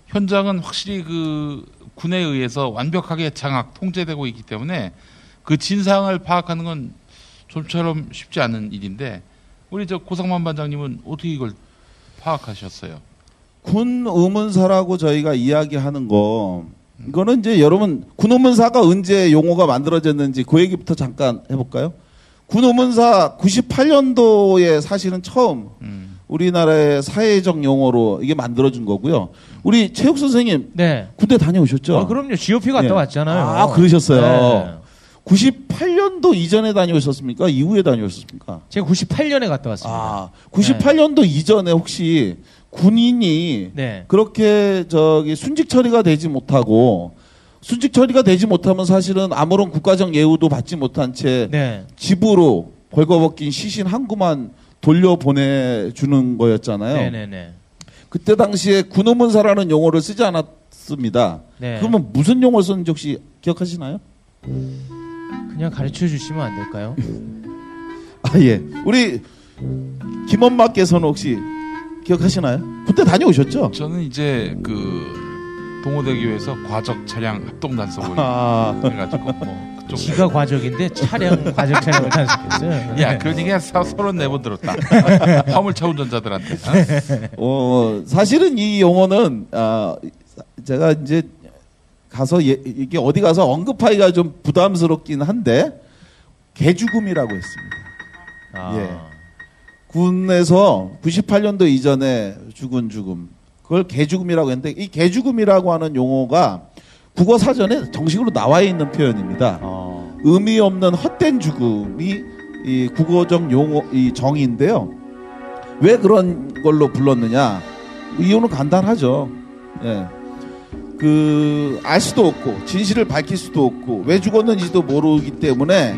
현장은 확실히 그 군에 의해서 완벽하게 장악 통제되고 있기 때문에 그 진상을 파악하는 건 좀처럼 쉽지 않은 일인데 우리 저 고상만 반장님은 어떻게 이걸 파악하셨어요? 군 의문사라고 저희가 이야기하는 거 이거는 이제 여러분 군 의문사가 언제 용어가 만들어졌는지 그 얘기부터 잠깐 해볼까요? 군 의문사 98년도에 사실은 처음 음. 우리나라의 사회적 용어로 이게 만들어진 거고요. 우리 체육 선생님 네. 군대 다녀오셨죠? 아, 그럼요. GOP 갔다 예. 왔잖아요. 아, 그러셨어요. 네. 98년도 이전에 다녀오셨습니까? 이후에 다녀오셨습니까? 제가 98년에 갔다 왔습니다. 아, 98년도 이전에 혹시 군인이 네. 그렇게 저기 순직 처리가 되지 못하고 순직 처리가 되지 못하면 사실은 아무런 국가적 예우도 받지 못한 채 네. 집으로 벌거벗긴 시신 한 구만 돌려 보내주는 거였잖아요. 네네네. 그때 당시에 군의문사라는 용어를 쓰지 않았습니다. 네. 그러면 무슨 용어를 썼는지 혹시 기억하시나요? 그냥 가르쳐 주시면 안 될까요? 아 예. 우리 김엄마께서는 혹시 기억하시나요? 군대 다녀오셨죠? 저는 이제 그 동호대교에서 과적 차량 합동 단속을 아, 해가지고 뭐 지가 과적인데 차량 과적 차량을 단속했어요. 야 그런 얘기 한 서른 네번 들었다 화물차 운전자들한테 어? 어, 사실은 이 용어는 아, 제가 이제 가서 예, 이게 어디 가서 언급하기가 좀 부담스럽긴 한데 개죽음이라고 했습니다. 아. 예. 군에서 98년도 이전에 죽은 죽음 그걸 개죽음이라고 했는데 이 개죽음이라고 하는 용어가 국어 사전에 정식으로 나와 있는 표현입니다. 어. 의미 없는 헛된 죽음이 이 국어적 용어 이 정의인데요. 왜 그런 걸로 불렀느냐? 이유는 간단하죠. 예. 그, 알 수도 없고, 진실을 밝힐 수도 없고, 왜 죽었는지도 모르기 때문에,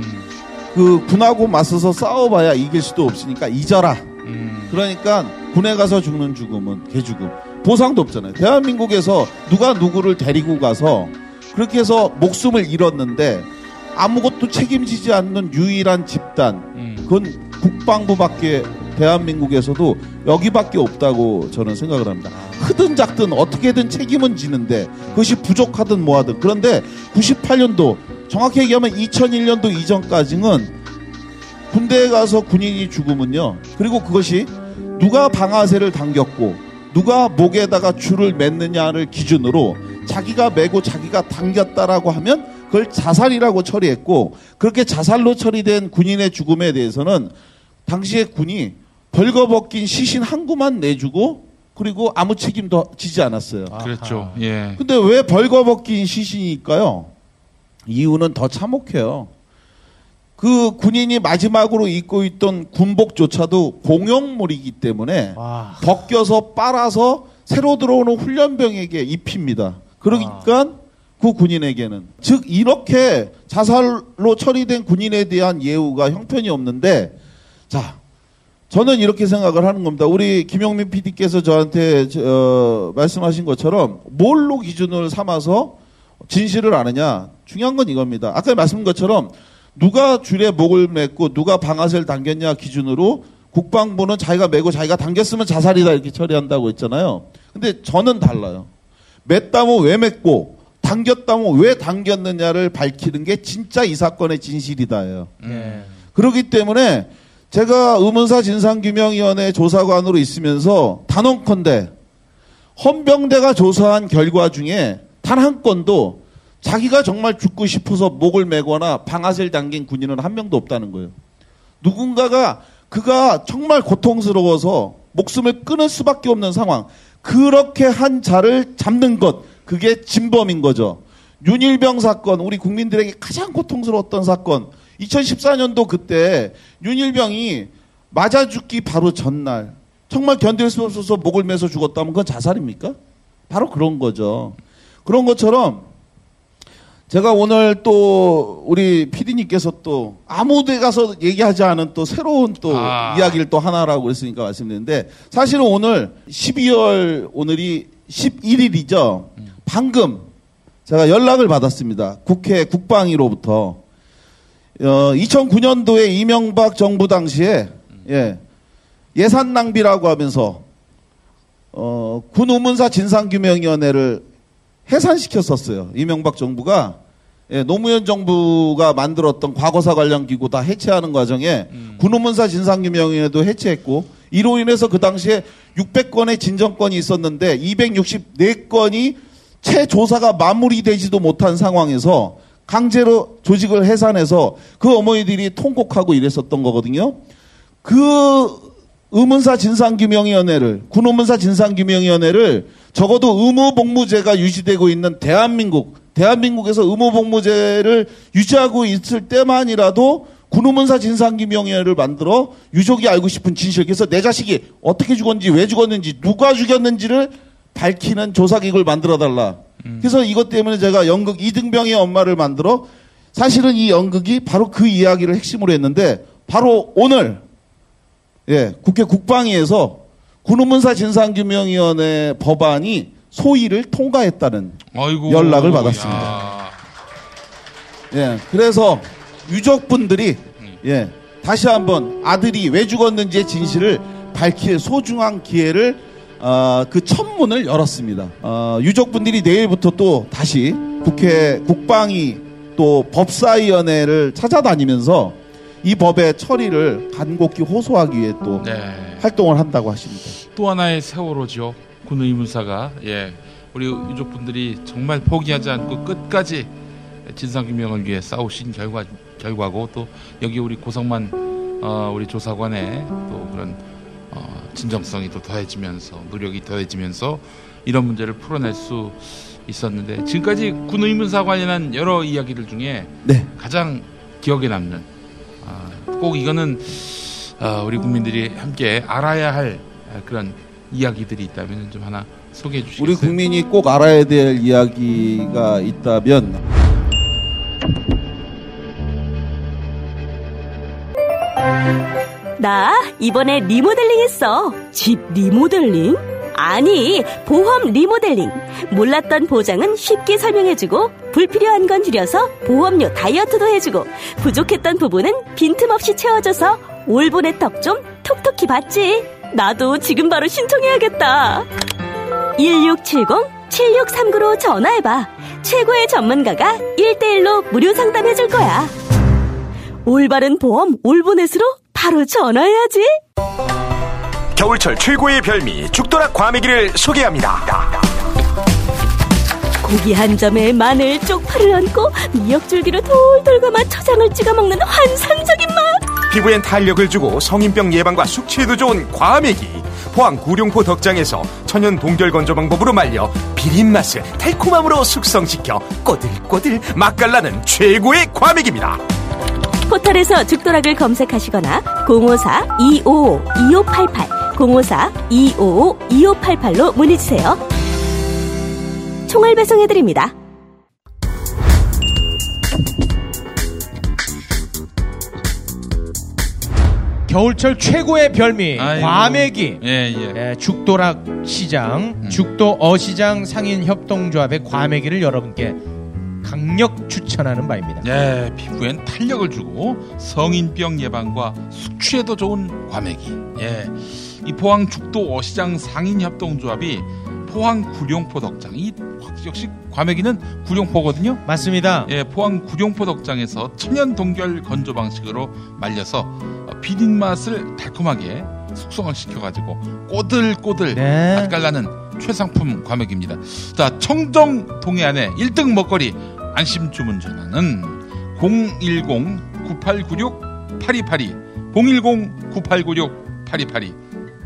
그, 군하고 맞서서 싸워봐야 이길 수도 없으니까 잊어라. 음. 그러니까, 군에 가서 죽는 죽음은 개죽음. 보상도 없잖아요. 대한민국에서 누가 누구를 데리고 가서 그렇게 해서 목숨을 잃었는데 아무것도 책임지지 않는 유일한 집단 음. 그건 국방부밖에 대한민국에서도 여기밖에 없다고 저는 생각을 합니다. 크든 작든 어떻게든 책임은 지는데 그것이 부족하든 뭐하든 그런데 98년도 정확히 얘기하면 2001년도 이전까지는 군대에 가서 군인이 죽으면요. 그리고 그것이 누가 방아쇠를 당겼고 누가 목에다가 줄을 맸느냐를 기준으로 자기가 메고 자기가 당겼다라고 하면 그걸 자살이라고 처리했고 그렇게 자살로 처리된 군인의 죽음에 대해서는 당시에 군이 벌거벗긴 시신 한 구만 내주고 그리고 아무 책임도 지지 않았어요. 그렇죠. 예. 근데 왜 벌거벗긴 시신일까요? 이유는 더 참혹해요. 그 군인이 마지막으로 입고 있던 군복조차도 공용물이기 때문에 와. 벗겨서 빨아서 새로 들어오는 훈련병에게 입힙니다. 그러니까 그 군인에게는 즉 이렇게 자살로 처리된 군인에 대한 예우가 형편이 없는데 자 저는 이렇게 생각을 하는 겁니다. 우리 김용민 PD께서 저한테 저, 어, 말씀하신 것처럼 뭘로 기준을 삼아서 진실을 아느냐 중요한 건 이겁니다. 아까 말씀한 것처럼 누가 줄에 목을 맸고 누가 방아쇠를 당겼냐 기준으로 국방부는 자기가 메고 자기가 당겼으면 자살이다 이렇게 처리한다고 했잖아요. 근데 저는 달라요. 맸다면 왜 맸고 당겼다면 왜 당겼느냐를 밝히는 게 진짜 이 사건의 진실이다예요. 예. 그렇기 때문에 제가 의문사 진상규명위원회 조사관으로 있으면서 단언컨대 헌병대가 조사한 결과 중에 단 한 건도 자기가 정말 죽고 싶어서 목을 메거나 방아쇠를 당긴 군인은 한 명도 없다는 거예요. 누군가가 그가 정말 고통스러워서 목숨을 끊을 수밖에 없는 상황. 그렇게 한 자를 잡는 것. 그게 진범인 거죠. 윤일병 사건, 우리 국민들에게 가장 고통스러웠던 사건. 2014년도 그때 윤일병이 맞아 죽기 바로 전날 정말 견딜 수 없어서 목을 매서 죽었다면 그건 자살입니까? 바로 그런 거죠. 그런 것처럼 제가 오늘 또 우리 피디님께서 또 아무 데 가서 얘기하지 않은 또 새로운 또 아. 이야기를 또 하나라고 그랬으니까 말씀드리는데 사실은 오늘 12월 오늘이 11일이죠. 방금 제가 연락을 받았습니다. 국회 국방위로부터 어, 2009년도에 이명박 정부 당시에 예, 예산 낭비라고 하면서 어, 군 우문사 진상규명위원회를 해산시켰었어요. 이명박 정부가 예, 노무현 정부가 만들었던 과거사 관련 기구 다 해체하는 과정에 군 우문사 진상규명위원회도 해체했고 이로 인해서 그 당시에 600건의 진정건이 있었는데 264건이 채 조사가 마무리되지도 못한 상황에서 강제로 조직을 해산해서 그 어머니들이 통곡하고 이랬었던 거거든요. 그 의문사 진상규명위원회를 군의문사 진상규명위원회를 적어도 의무복무제가 유지되고 있는 대한민국 대한민국에서 의무복무제를 유지하고 있을 때만이라도 군의문사 진상규명위원회를 만들어 유족이 알고 싶은 진실 그래서 내 자식이 어떻게 죽었는지 왜 죽었는지 누가 죽였는지를 밝히는 조사기구를 만들어 달라. 그래서 이것 때문에 제가 연극 이등병의 엄마를 만들어 사실은 이 연극이 바로 그 이야기를 핵심으로 했는데 바로 오늘 예, 국회 국방위에서 군의문사 진상규명위원회 법안이 소위를 통과했다는 아이고. 연락을 받았습니다. 야. 예, 그래서 유족분들이 예, 다시 한번 아들이 왜 죽었는지의 진실을 밝힐 소중한 기회를 어, 그 천문을 열었습니다. 어, 유족분들이 내일부터 또 다시 국회 국방위 또 법사위원회를 찾아다니면서 이 법의 처리를 간곡히 호소하기 위해 또 네. 활동을 한다고 하십니다. 또 하나의 세월호죠. 군 의문사가 예 우리 유족분들이 정말 포기하지 않고 끝까지 진상규명을 위해 싸우신 결과 결과고 또 여기 우리 고성만 어, 우리 조사관의 또 그런 어, 진정성이 또 더해지면서 노력이 더해지면서 이런 문제를 풀어낼 수 있었는데 지금까지 군 의문사 관련한 여러 이야기들 중에 네. 가장 기억에 남는 아, 꼭 이거는 어, 우리 국민들이 함께 알아야 할 아, 그런 이야기들이 있다면 좀 하나 소개해 주시겠어요? 우리 국민이 꼭 알아야 될 이야기가 있다면 나 이번에 리모델링 했어. 집 리모델링? 아니, 보험 리모델링. 몰랐던 보장은 쉽게 설명해주고, 불필요한 건 줄여서 보험료 다이어트도 해주고, 부족했던 부분은 빈틈없이 채워줘서 올본의 턱 좀 톡톡히 받지. 나도 지금 바로 신청해야겠다. 1670-7639로 전화해봐. 최고의 전문가가 1대1로 무료 상담해줄 거야. 올바른 보험 올보넷으로 바로 전화해야지. 겨울철 최고의 별미 죽도락 과메기를 소개합니다. 고기 한 점에 마늘 쪽파를 얹고 미역줄기로 돌돌 감아 초장을 찍어 먹는 환상적인 맛. 피부엔 탄력을 주고 성인병 예방과 숙취에도 좋은 과메기. 포항 구룡포 덕장에서 천연 동결 건조 방법으로 말려 비린 맛을 달콤함으로 숙성시켜 꼬들꼬들 맛깔나는 최고의 과메기입니다. 포털에서 죽도락을 검색하시거나 054-255-2588 054-255-2588로 문의주세요. 총알 배송해드립니다. 겨울철 최고의 별미 아이고. 과메기 예, 예. 예, 죽도락 시장 죽도 어 시장 상인 협동조합의 과메기를 여러분께 강력 추천하는 바입니다. 예, 피부엔 탄력을 주고 성인병 예방과 숙취에도 좋은 과메기. 예, 이 포항 죽도 어 시장 상인 협동조합이 포항 구룡포 덕장. 이 역시 과메기는 구룡포거든요. 맞습니다. 예, 포항 구룡포 덕장에서 천연 동결 건조 방식으로 말려서 어, 비린 맛을 달콤하게 숙성을 시켜가지고 꼬들꼬들 네. 맛깔나는 최상품 과메기입니다. 자, 청정 동해안의 1등 먹거리 안심 주문 전화는 010-9896-8282 010-9896-8282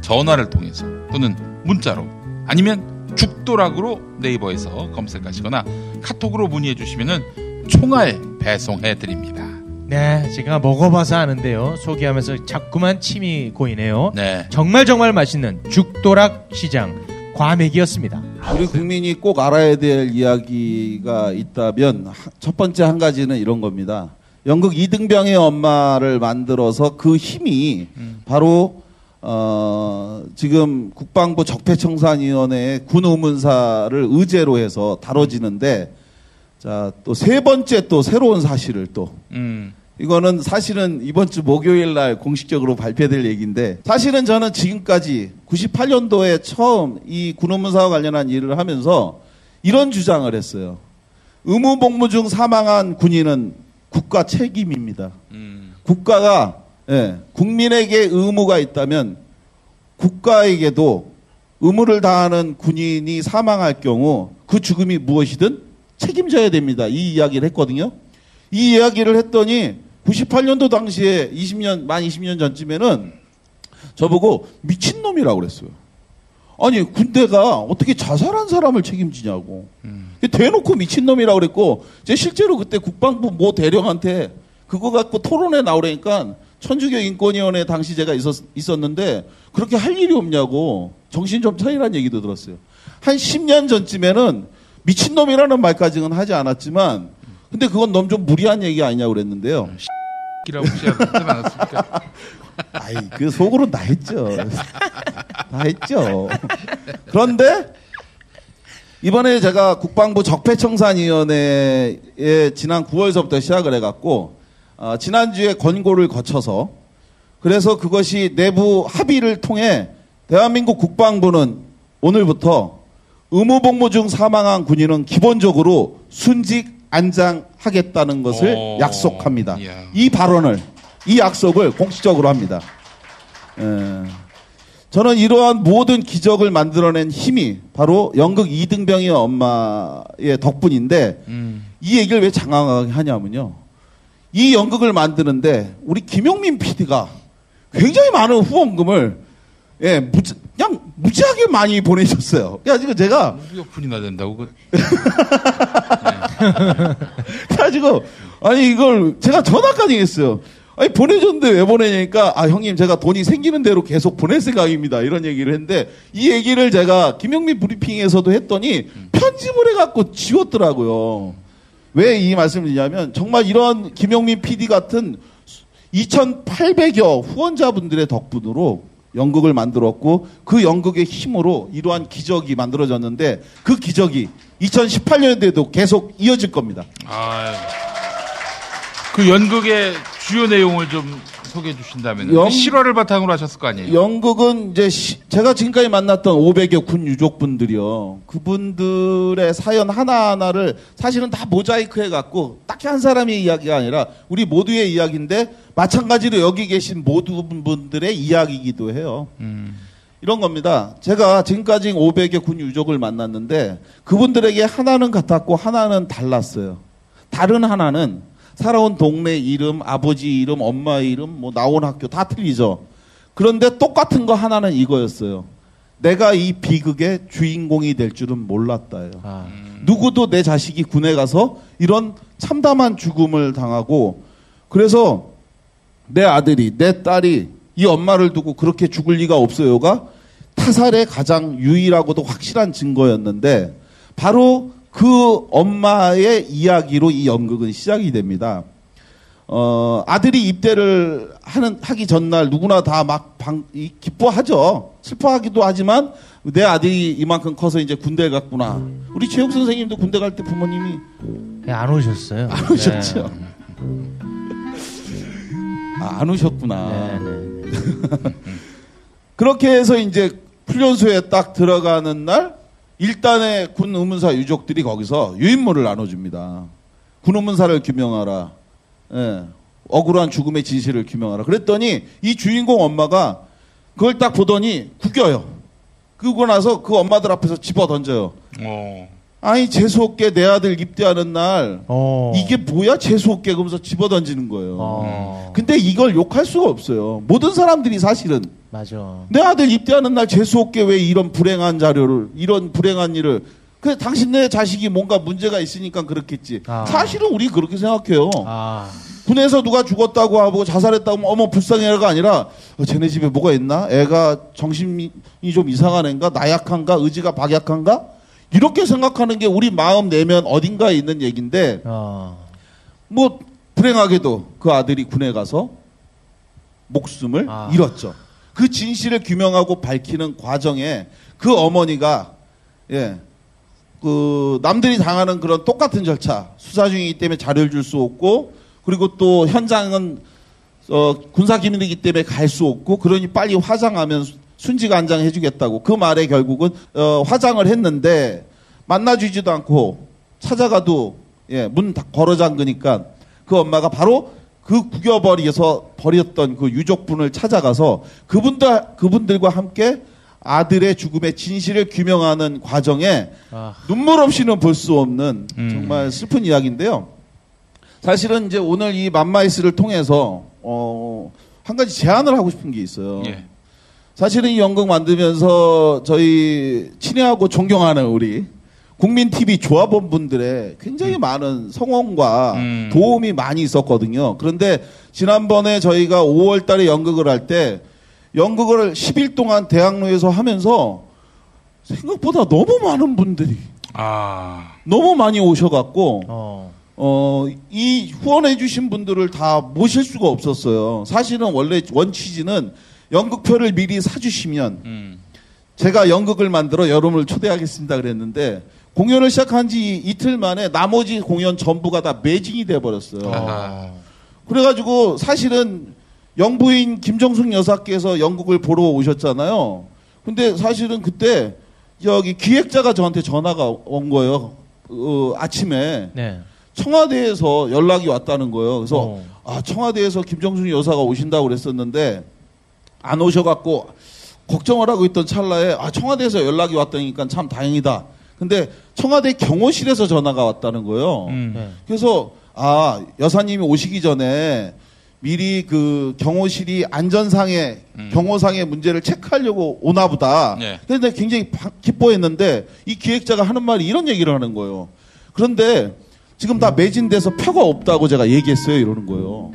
전화를 통해서 또는 문자로 아니면 죽도락으로 네이버에서 검색하시거나 카톡으로 문의해 주시면은 총알 배송해 드립니다. 네, 제가 먹어봐서 아는데요. 소개하면서 자꾸만 침이 고이네요. 네. 정말 정말 맛있는 죽도락 시장 과메기였습니다. 우리 국민이 꼭 알아야 될 이야기가 있다면 하- 첫 번째 한 가지는 이런 겁니다. 연극 이등병의 엄마를 만들어서 그 힘이 바로 어, 지금 국방부 적폐청산위원회의 군 의문사를 의제로 해서 다뤄지는데 자, 또 세 번째 또 새로운 사실을 또 음. 이거는 사실은 이번 주 목요일 날 공식적으로 발표될 얘기인데 사실은 저는 지금까지 98년도에 처음 이 군의문사와 관련한 일을 하면서 이런 주장을 했어요. 의무 복무 중 사망한 군인은 국가 책임입니다. 음. 국가가 예, 국민에게 의무가 있다면 국가에게도 의무를 다하는 군인이 사망할 경우 그 죽음이 무엇이든 책임져야 됩니다. 이 이야기를 했거든요. 이 이야기를 했더니 98년도 당시에 20년 만 20년 전쯤에는 저보고 미친놈이라고 그랬어요. 아니 군대가 어떻게 자살한 사람을 책임지냐고. 대놓고 미친놈이라고 그랬고 제 실제로 그때 국방부 모 대령한테 그거 갖고 토론회 나오라니까 천주교 인권위원회 당시 제가 있었, 있었는데 그렇게 할 일이 없냐고 정신 좀 차리라는 얘기도 들었어요. 한 10년 전쯤에는 미친놈이라는 말까지는 하지 않았지만 근데 그건 너무 좀 무리한 얘기 아니냐고 그랬는데요. 이라고 혹시 하지 않았습니까? 아이, 그 속으로 다 했죠. 다 했죠. 그런데 이번에 제가 국방부 적폐청산위원회에 지난 9월서부터 시작을 해갖고 어, 지난주에 권고를 거쳐서 그래서 그것이 내부 합의를 통해 대한민국 국방부는 오늘부터 의무복무 중 사망한 군인은 기본적으로 순직 안장하겠다는 것을 오, 약속합니다. 이야. 이 발언을 이 약속을 공식적으로 합니다. 에, 저는 이러한 모든 기적을 만들어낸 힘이 바로 연극 이등병의 엄마의 덕분인데 음. 이 얘기를 왜 장황하게 하냐면요. 이 연극을 만드는데 우리 김용민 PD가 굉장히 많은 후원금을 예, 무지, 그냥 무지하게 많이 보내셨어요. 그래가지고 제가 무역 분이나 된다고 그 그래가지고 아니 이걸 제가 전화까지 했어요. 아니 보내줬는데 왜 보내냐니까 아 형님 제가 돈이 생기는 대로 계속 보낼 생각입니다 이런 얘기를 했는데 이 얘기를 제가 김영민 브리핑에서도 했더니 편집을 해갖고 지웠더라고요. 왜 이 말씀을 드리냐면 정말 이런 김영민 PD 같은 2,800여 후원자분들의 덕분으로 연극을 만들었고 그 연극의 힘으로 이러한 기적이 만들어졌는데 그 기적이 2018년에도 계속 이어질 겁니다. 아, 그 연극의 주요 내용을 좀 소개해 주신다면 연- 실화를 바탕으로 하셨을 거 아니에요? 연극은 이제 시- 제가 지금까지 만났던 500여 군 유족분들이요. 그분들의 사연 하나하나를 사실은 다 모자이크 해 갖고 딱히 한 사람의 이야기가 아니라 우리 모두의 이야기인데 마찬가지로 여기 계신 모든 분들의 이야기이기도 해요. 이런 겁니다. 제가 지금까지 500여 군 유족을 만났는데 그분들에게 하나는 같았고 하나는 달랐어요. 다른 하나는 살아온 동네 이름, 아버지 이름, 엄마 이름, 뭐 나온 학교 다 틀리죠. 그런데 똑같은 거 하나는 이거였어요. 내가 이 비극의 주인공이 될 줄은 몰랐다요. 아, 누구도 내 자식이 군에 가서 이런 참담한 죽음을 당하고 그래서 내 아들이 내 딸이 이 엄마를 두고 그렇게 죽을 리가 없어요가 타살의 가장 유일하고도 확실한 증거였는데 바로 그 엄마의 이야기로 이 연극은 시작이 됩니다. 어, 아들이 입대를 하는 하기 전날 누구나 다 막 기뻐하죠. 슬퍼하기도 하지만 내 아들이 이만큼 커서 이제 군대 갔구나. 우리 체육 선생님도 군대 갈 때 부모님이 예, 안 오셨어요. 안 오셨죠. 아, 안 오셨구나. 네, 네, 네. 그렇게 해서 이제 훈련소에 딱 들어가는 날 일단의 군 의문사 유족들이 거기서 유인물을 나눠줍니다. 군 의문사를 규명하라. 예. 억울한 죽음의 진실을 규명하라. 그랬더니 이 주인공 엄마가 그걸 딱 보더니 구겨요. 그러고 나서 그 엄마들 앞에서 집어 던져요. 어. 아니 재수 없게 내 아들 입대하는 날 어. 이게 뭐야 재수 없게 그러면서 집어 던지는 거예요. 어. 근데 이걸 욕할 수가 없어요. 모든 사람들이 사실은 맞아. 내 아들 입대하는 날 재수 없게 왜 이런 불행한 자료를 이런 불행한 일을 그 당신네 자식이 뭔가 문제가 있으니까 그렇겠지. 아. 사실은 우리 그렇게 생각해요. 아, 군에서 누가 죽었다고 하고 자살했다고 하면 어머 불쌍해가 아니라 어, 쟤네 집에 뭐가 있나? 애가 정신이 좀 이상한 애인가? 나약한가? 의지가 박약한가? 이렇게 생각하는 게 우리 마음 내면 어딘가에 있는 얘기인데 어. 뭐 불행하게도 그 아들이 군에 가서 목숨을 아. 잃었죠. 그 진실을 규명하고 밝히는 과정에 그 어머니가 예. 그 남들이 당하는 그런 똑같은 절차 수사 중이기 때문에 자료를 줄 수 없고 그리고 또 현장은 어, 군사 기밀이기 때문에 갈 수 없고 그러니 빨리 화장하면 순직 안장 해주겠다고 그 말에 결국은 어, 화장을 했는데 만나주지도 않고 찾아가도 예, 문다 걸어 잠그니까 그 엄마가 바로 그 구겨버리에서 버렸던 그 유족분을 찾아가서 그분들 그분들과 함께 아들의 죽음의 진실을 규명하는 과정에 아. 눈물 없이는 볼 수 없는 음. 정말 슬픈 이야기인데요. 사실은 이제 오늘 이 맘마이스를 통해서 어, 한 가지 제안을 하고 싶은 게 있어요. 예. 사실은 이 연극 만들면서 저희 친애하고 존경하는 우리 국민 TV 조합원 분들의 굉장히 많은 성원과 음. 도움이 많이 있었거든요. 그런데 지난번에 저희가 5월 달에 연극을 할 때 연극을 10일 동안 대학로에서 하면서 생각보다 너무 많은 분들이 아. 너무 많이 오셔갖고 어. 어, 이 후원해주신 분들을 다 모실 수가 없었어요. 사실은 원래 원 취지는 연극표를 미리 사주시면 음. 제가 연극을 만들어 여러분을 초대하겠습니다 그랬는데 공연을 시작한 지 이틀 만에 나머지 공연 전부가 다 매진이 돼 버렸어요. 아하. 그래가지고 사실은 영부인 김정숙 여사께서 연극을 보러 오셨잖아요. 근데 사실은 그때 여기 기획자가 저한테 전화가 온 거예요. 어, 아침에 네. 청와대에서 연락이 왔다는 거예요. 그래서 어. 아 청와대에서 김정숙 여사가 오신다고 그랬었는데 안 오셔갖고 걱정을 하고 있던 찰나에 아 청와대에서 연락이 왔다니까 참 다행이다. 근데 청와대 경호실에서 전화가 왔다는 거예요. 음. 네. 그래서 아 여사님이 오시기 전에 미리 그 경호실이 안전상의 음. 경호상의 문제를 체크하려고 오나 보다. 네. 그런데 굉장히 바- 기뻐했는데 이 기획자가 하는 말이 이런 얘기를 하는 거예요. 그런데 지금 다 매진돼서 표가 없다고 제가 얘기했어요. 이러는 거예요.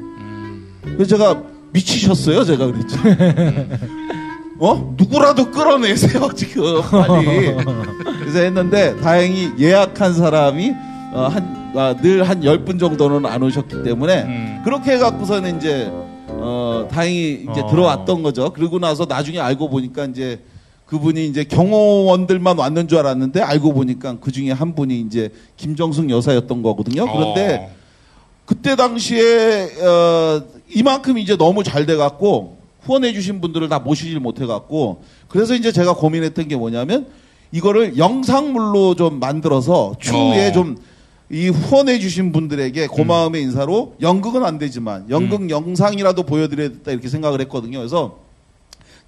그래서 제가 미치셨어요. 제가 그랬죠. 어? 누구라도 끌어내세요. 지금 빨리. 그래서 했는데 다행히 예약한 사람이 어, 한, 늘한 열 분 정도는 안 오셨기 때문에 음. 그렇게 해갖고서는 이제 어, 다행히 이제 어. 들어왔던 거죠. 그러고 나서 나중에 알고 보니까 이제 그분이 이제 경호원들만 왔는 줄 알았는데 알고 보니까 그 중에 한 분이 이제 김정숙 여사였던 거거든요. 그런데 어. 그때 당시에 어, 이만큼 이제 너무 잘 돼갖고 후원해주신 분들을 다 모시질 못해갖고 그래서 이제 제가 고민했던 게 뭐냐면 이거를 영상물로 좀 만들어서 추후에 어. 좀이 후원해주신 분들에게 고마움의 인사로 연극은 안 되지만 연극 영상이라도 보여드려야겠다 이렇게 생각을 했거든요. 그래서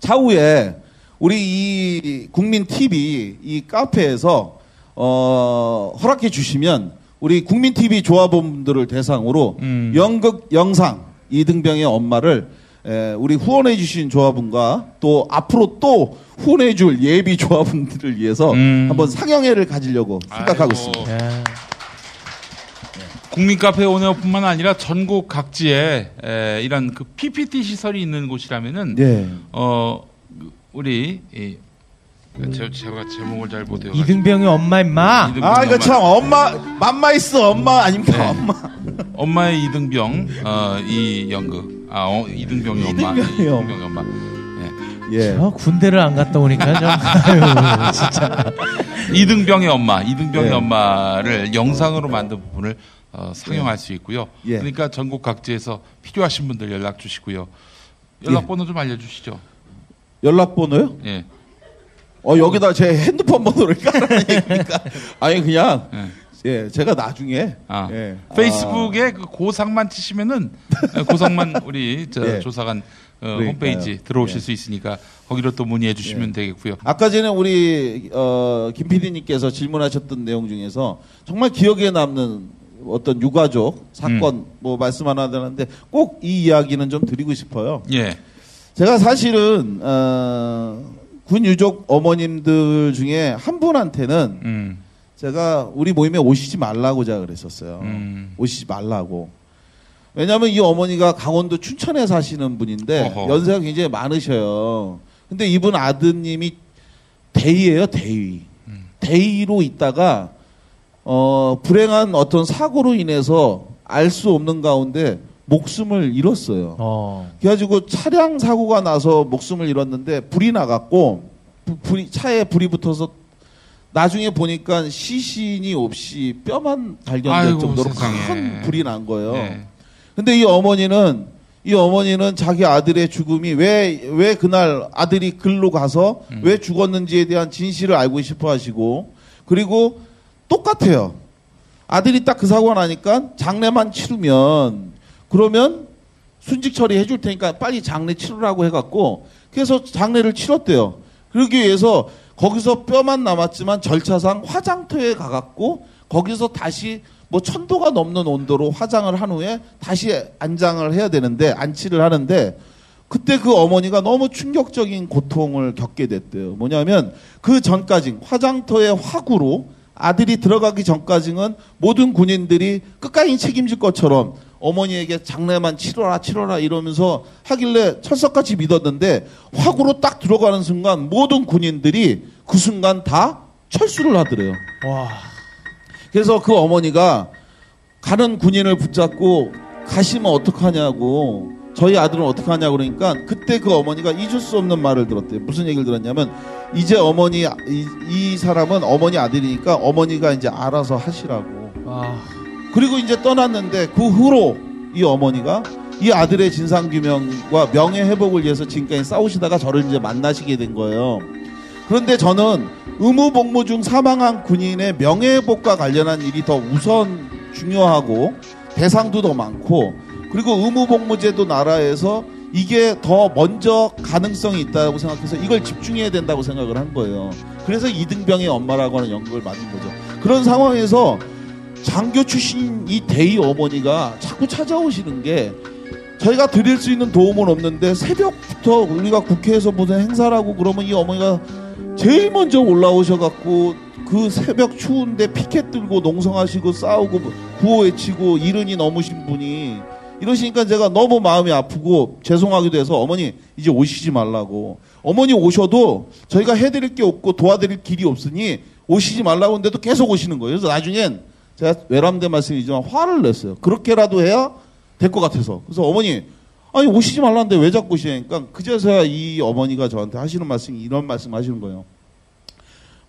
차후에 우리 이 국민 TV 이 카페에서 어, 허락해 주시면 우리 국민 TV 조합원분들을 대상으로 음. 연극 영상 이등병의 엄마를 에, 우리 후원해 주신 조합원과 또 앞으로 또 후원해 줄 예비 조합원들을 위해서 음. 한번 상영회를 가지려고 생각하고 아이고. 있습니다. 야. 국민 카페 오너뿐만 아니라 전국 각지에 에, 이런 그 PPT 시설이 있는 곳이라면은 네. 어 그, 우리 이, 제, 제가 제목을 잘 못해요. 이등병의 엄마 임마. 아 이거 참 엄마 맘마 있어 엄마 아닙니까 네. 엄마. 엄마의 이등병 어, 이 연극 아 어, 이등병의 엄마 이등병의 엄마. 이등병의 엄마 예. 저 군대를 안 갔다 오니까 좀 아유, 진짜. 이등병의 엄마 이등병의 예. 엄마를 영상으로 만든 부분을 어, 상영할 수 있고요. 예. 그러니까 전국 각지에서 필요하신 분들 연락 주시고요. 연락번호 좀 알려주시죠. 연락번호요? 예. 어 여기다 제 핸드폰 번호를 깔아는 얘기니까 아니 그냥 예. 예 제가 나중에 아, 예. 페이스북에 그 고상만 치시면은 어, 고상만 우리 저 예. 조사관 어. 홈페이지 들어오실 예. 수 있으니까 거기로 또 문의해 주시면 되겠고요. 아까 전에 우리 어, 김 PD님께서 질문하셨던 내용 중에서 정말 기억에 남는 어떤 유가족 사건 음. 뭐 말씀 하나 하는데 꼭 이 이야기는 좀 드리고 싶어요. 예. 제가 사실은 어, 군 유족 어머님들 중에 한 분한테는 음. 제가 우리 모임에 오시지 말라고 제가 그랬었어요. 음. 오시지 말라고. 왜냐하면 이 어머니가 강원도 춘천에 사시는 분인데 어허. 연세가 굉장히 많으셔요. 근데 이분 아드님이 대위예요, 대위. 음. 대위로 있다가 어, 불행한 어떤 사고로 인해서 알 수 없는 가운데 목숨을 잃었어요. 어. 그래가지고 차량 사고가 나서 목숨을 잃었는데 불이 나갔고 부- 불이 차에 불이 붙어서 나중에 보니까 시신이 없이 뼈만 발견될 정도로 세상에. 큰 불이 난 거예요. 예. 근데 이 어머니는 이 어머니는 자기 아들의 죽음이 왜 왜 그날 아들이 글로 가서 음. 왜 죽었는지에 대한 진실을 알고 싶어 하시고 그리고 똑같아요. 아들이 딱 그 사고가 나니까 장례만 치르면 그러면 순직 처리 해 줄 테니까 빨리 장례 치르라고 해갖고 그래서 장례를 치렀대요. 그러기 위해서 거기서 뼈만 남았지만 절차상 화장터에 가갖고 거기서 다시 뭐 천도가 넘는 온도로 화장을 한 후에 다시 안장을 해야 되는데 안치를 하는데 그때 그 어머니가 너무 충격적인 고통을 겪게 됐대요. 뭐냐면 그 전까지 화장터의 화구로 아들이 들어가기 전까지는 모든 군인들이 끝까지 책임질 것처럼 어머니에게 장례만 치러라 치러라 이러면서 하길래 철석같이 믿었는데 화구로 딱 들어가는 순간 모든 군인들이 그 순간 다 철수를 하더래요. 와. 그래서 그 어머니가 가는 군인을 붙잡고 가시면 어떡하냐고 저희 아들은 어떡하냐고 그러니까 그때 그 어머니가 잊을 수 없는 말을 들었대요. 무슨 얘기를 들었냐면 이제 어머니 이, 이 사람은 어머니 아들이니까 어머니가 이제 알아서 하시라고. 아. 그리고 이제 떠났는데 그 후로 이 어머니가 이 아들의 진상 규명과 명예 회복을 위해서 지금까지 싸우시다가 저를 이제 만나시게 된 거예요. 그런데 저는 의무 복무 중 사망한 군인의 명예 회복과 관련한 일이 더 우선 중요하고 대상도 더 많고 그리고 의무 복무제도 나라에서 이게 더 먼저 가능성이 있다고 생각해서 이걸 집중해야 된다고 생각을 한 거예요. 그래서 이등병의 엄마라고 하는 연극을 만든 거죠. 그런 상황에서 장교 출신 이 대의 어머니가 자꾸 찾아오시는 게 저희가 드릴 수 있는 도움은 없는데 새벽부터 우리가 국회에서 무슨 행사라고 그러면 이 어머니가 제일 먼저 올라오셔갖고 그 새벽 추운데 피켓 들고 농성하시고 싸우고 구호 외치고 이른이 넘으신 분이 이러시니까 제가 너무 마음이 아프고 죄송하기도 해서 어머니 이제 오시지 말라고 어머니 오셔도 저희가 해드릴 게 없고 도와드릴 길이 없으니 오시지 말라고 했는데도 계속 오시는 거예요. 그래서 나중엔 제가 외람된 말씀이지만 화를 냈어요. 그렇게라도 해야 될 것 같아서. 그래서 어머니 아니 오시지 말라는데 왜 자꾸 오시냐니까 그제서야 이 어머니가 저한테 하시는 말씀이 이런 말씀 하시는 거예요.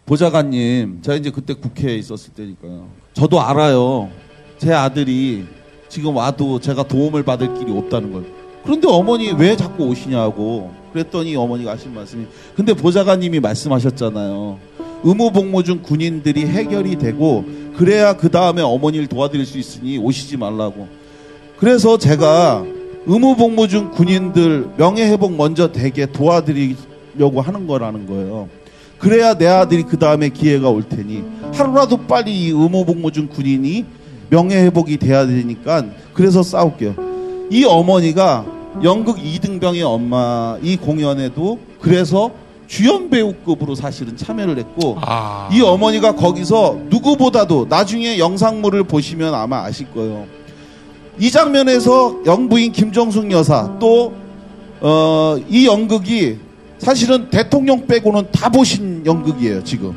보좌관님, 제가 이제 그때 국회에 있었을 때니까요. 저도 알아요. 제 아들이 지금 와도 제가 도움을 받을 길이 없다는 걸. 그런데 어머니 왜 자꾸 오시냐고. 그랬더니 어머니가 하신 말씀이 근데 보좌관님이 말씀하셨잖아요. 의무복무 중 군인들이 해결이 되고 그래야 그 다음에 어머니를 도와드릴 수 있으니 오시지 말라고. 그래서 제가 의무복무 중 군인들 명예회복 먼저 되게 도와드리려고 하는 거라는 거예요. 그래야 내 아들이 그 다음에 기회가 올 테니 하루라도 빨리 이 의무복무 중 군인이 명예회복이 돼야 되니까 그래서 싸울게요. 이 어머니가 연극 2등병의 엄마 이 공연에도 그래서 주연 배우급으로 사실은 참여를 했고 아. 이 어머니가 거기서 누구보다도 나중에 영상물을 보시면 아마 아실 거예요. 이 장면에서 영부인 김정숙 여사 또 어, 이 연극이 사실은 대통령 빼고는 다 보신 연극이에요 지금.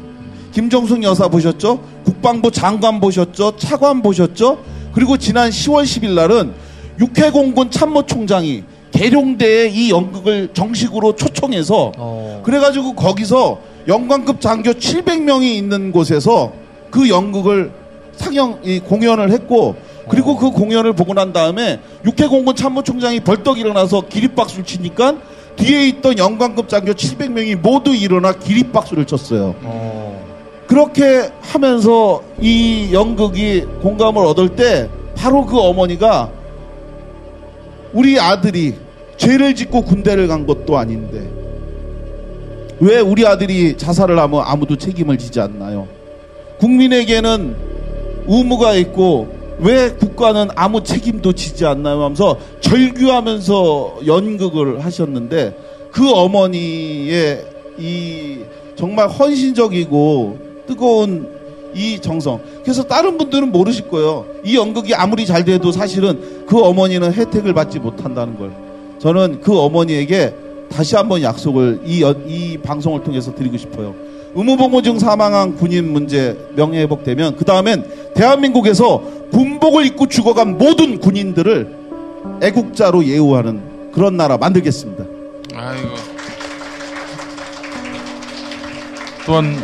김정숙 여사 보셨죠? 국방부 장관 보셨죠? 차관 보셨죠? 그리고 지난 10월 10일 날은 육해공군 참모총장이 계룡대에 이 연극을 정식으로 초청 해서 어. 그래가지고 거기서 영광급 장교 700명이 있는 곳에서 그 연극을 상영 이 공연을 했고 그리고 그 공연을 보고 난 다음에 육해공군 참모총장이 벌떡 일어나서 기립박수를 치니까 뒤에 있던 영광급 장교 700명이 모두 일어나 기립박수를 쳤어요. 어. 그렇게 하면서 이 연극이 공감을 얻을 때 바로 그 어머니가 우리 아들이 죄를 짓고 군대를 간 것도 아닌데 왜 우리 아들이 자살을 하면 아무도 책임을 지지 않나요? 국민에게는 의무가 있고 왜 국가는 아무 책임도 지지 않나요? 하면서 절규하면서 연극을 하셨는데 그 어머니의 이 정말 헌신적이고 뜨거운 이 정성. 그래서 다른 분들은 모르실 거예요. 이 연극이 아무리 잘 돼도 사실은 그 어머니는 혜택을 받지 못한다는 걸. 저는 그 어머니에게 다시 한번 약속을 이, 연- 이 방송을 통해서 드리고 싶어요. 의무복무 중 사망한 군인 문제 명예회복되면 그 다음엔 대한민국에서 군복을 입고 죽어간 모든 군인들을 애국자로 예우하는 그런 나라 만들겠습니다. 아이고. 또한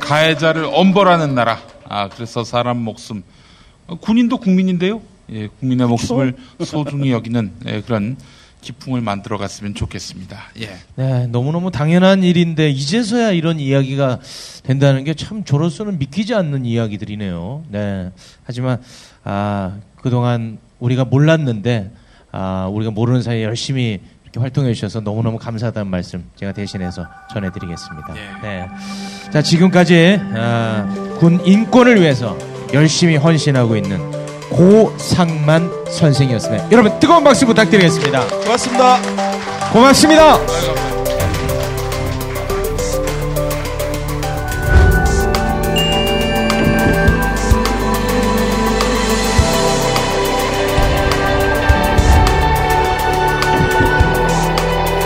가해자를 엄벌하는 나라. 아 그래서 사람 목숨. 어, 군인도 국민인데요. 예, 국민의 목숨을 소중히 여기는 예, 그런 기풍을 만들어 갔으면 좋겠습니다. 예. 네, 너무너무 당연한 일인데 이제서야 이런 이야기가 된다는 게 참 저로서는 믿기지 않는 이야기들이네요. 네. 하지만 아, 그동안 우리가 몰랐는데 아, 우리가 모르는 사이에 열심히 이렇게 활동해 주셔서 너무너무 감사하다는 말씀 제가 대신해서 전해 드리겠습니다. 예. 네. 자, 지금까지 아, 군 인권을 위해서 열심히 헌신하고 있는 고상만 선생이었습니다. 여러분 뜨거운 박수 부탁드리겠습니다. 고맙습니다. 고맙습니다.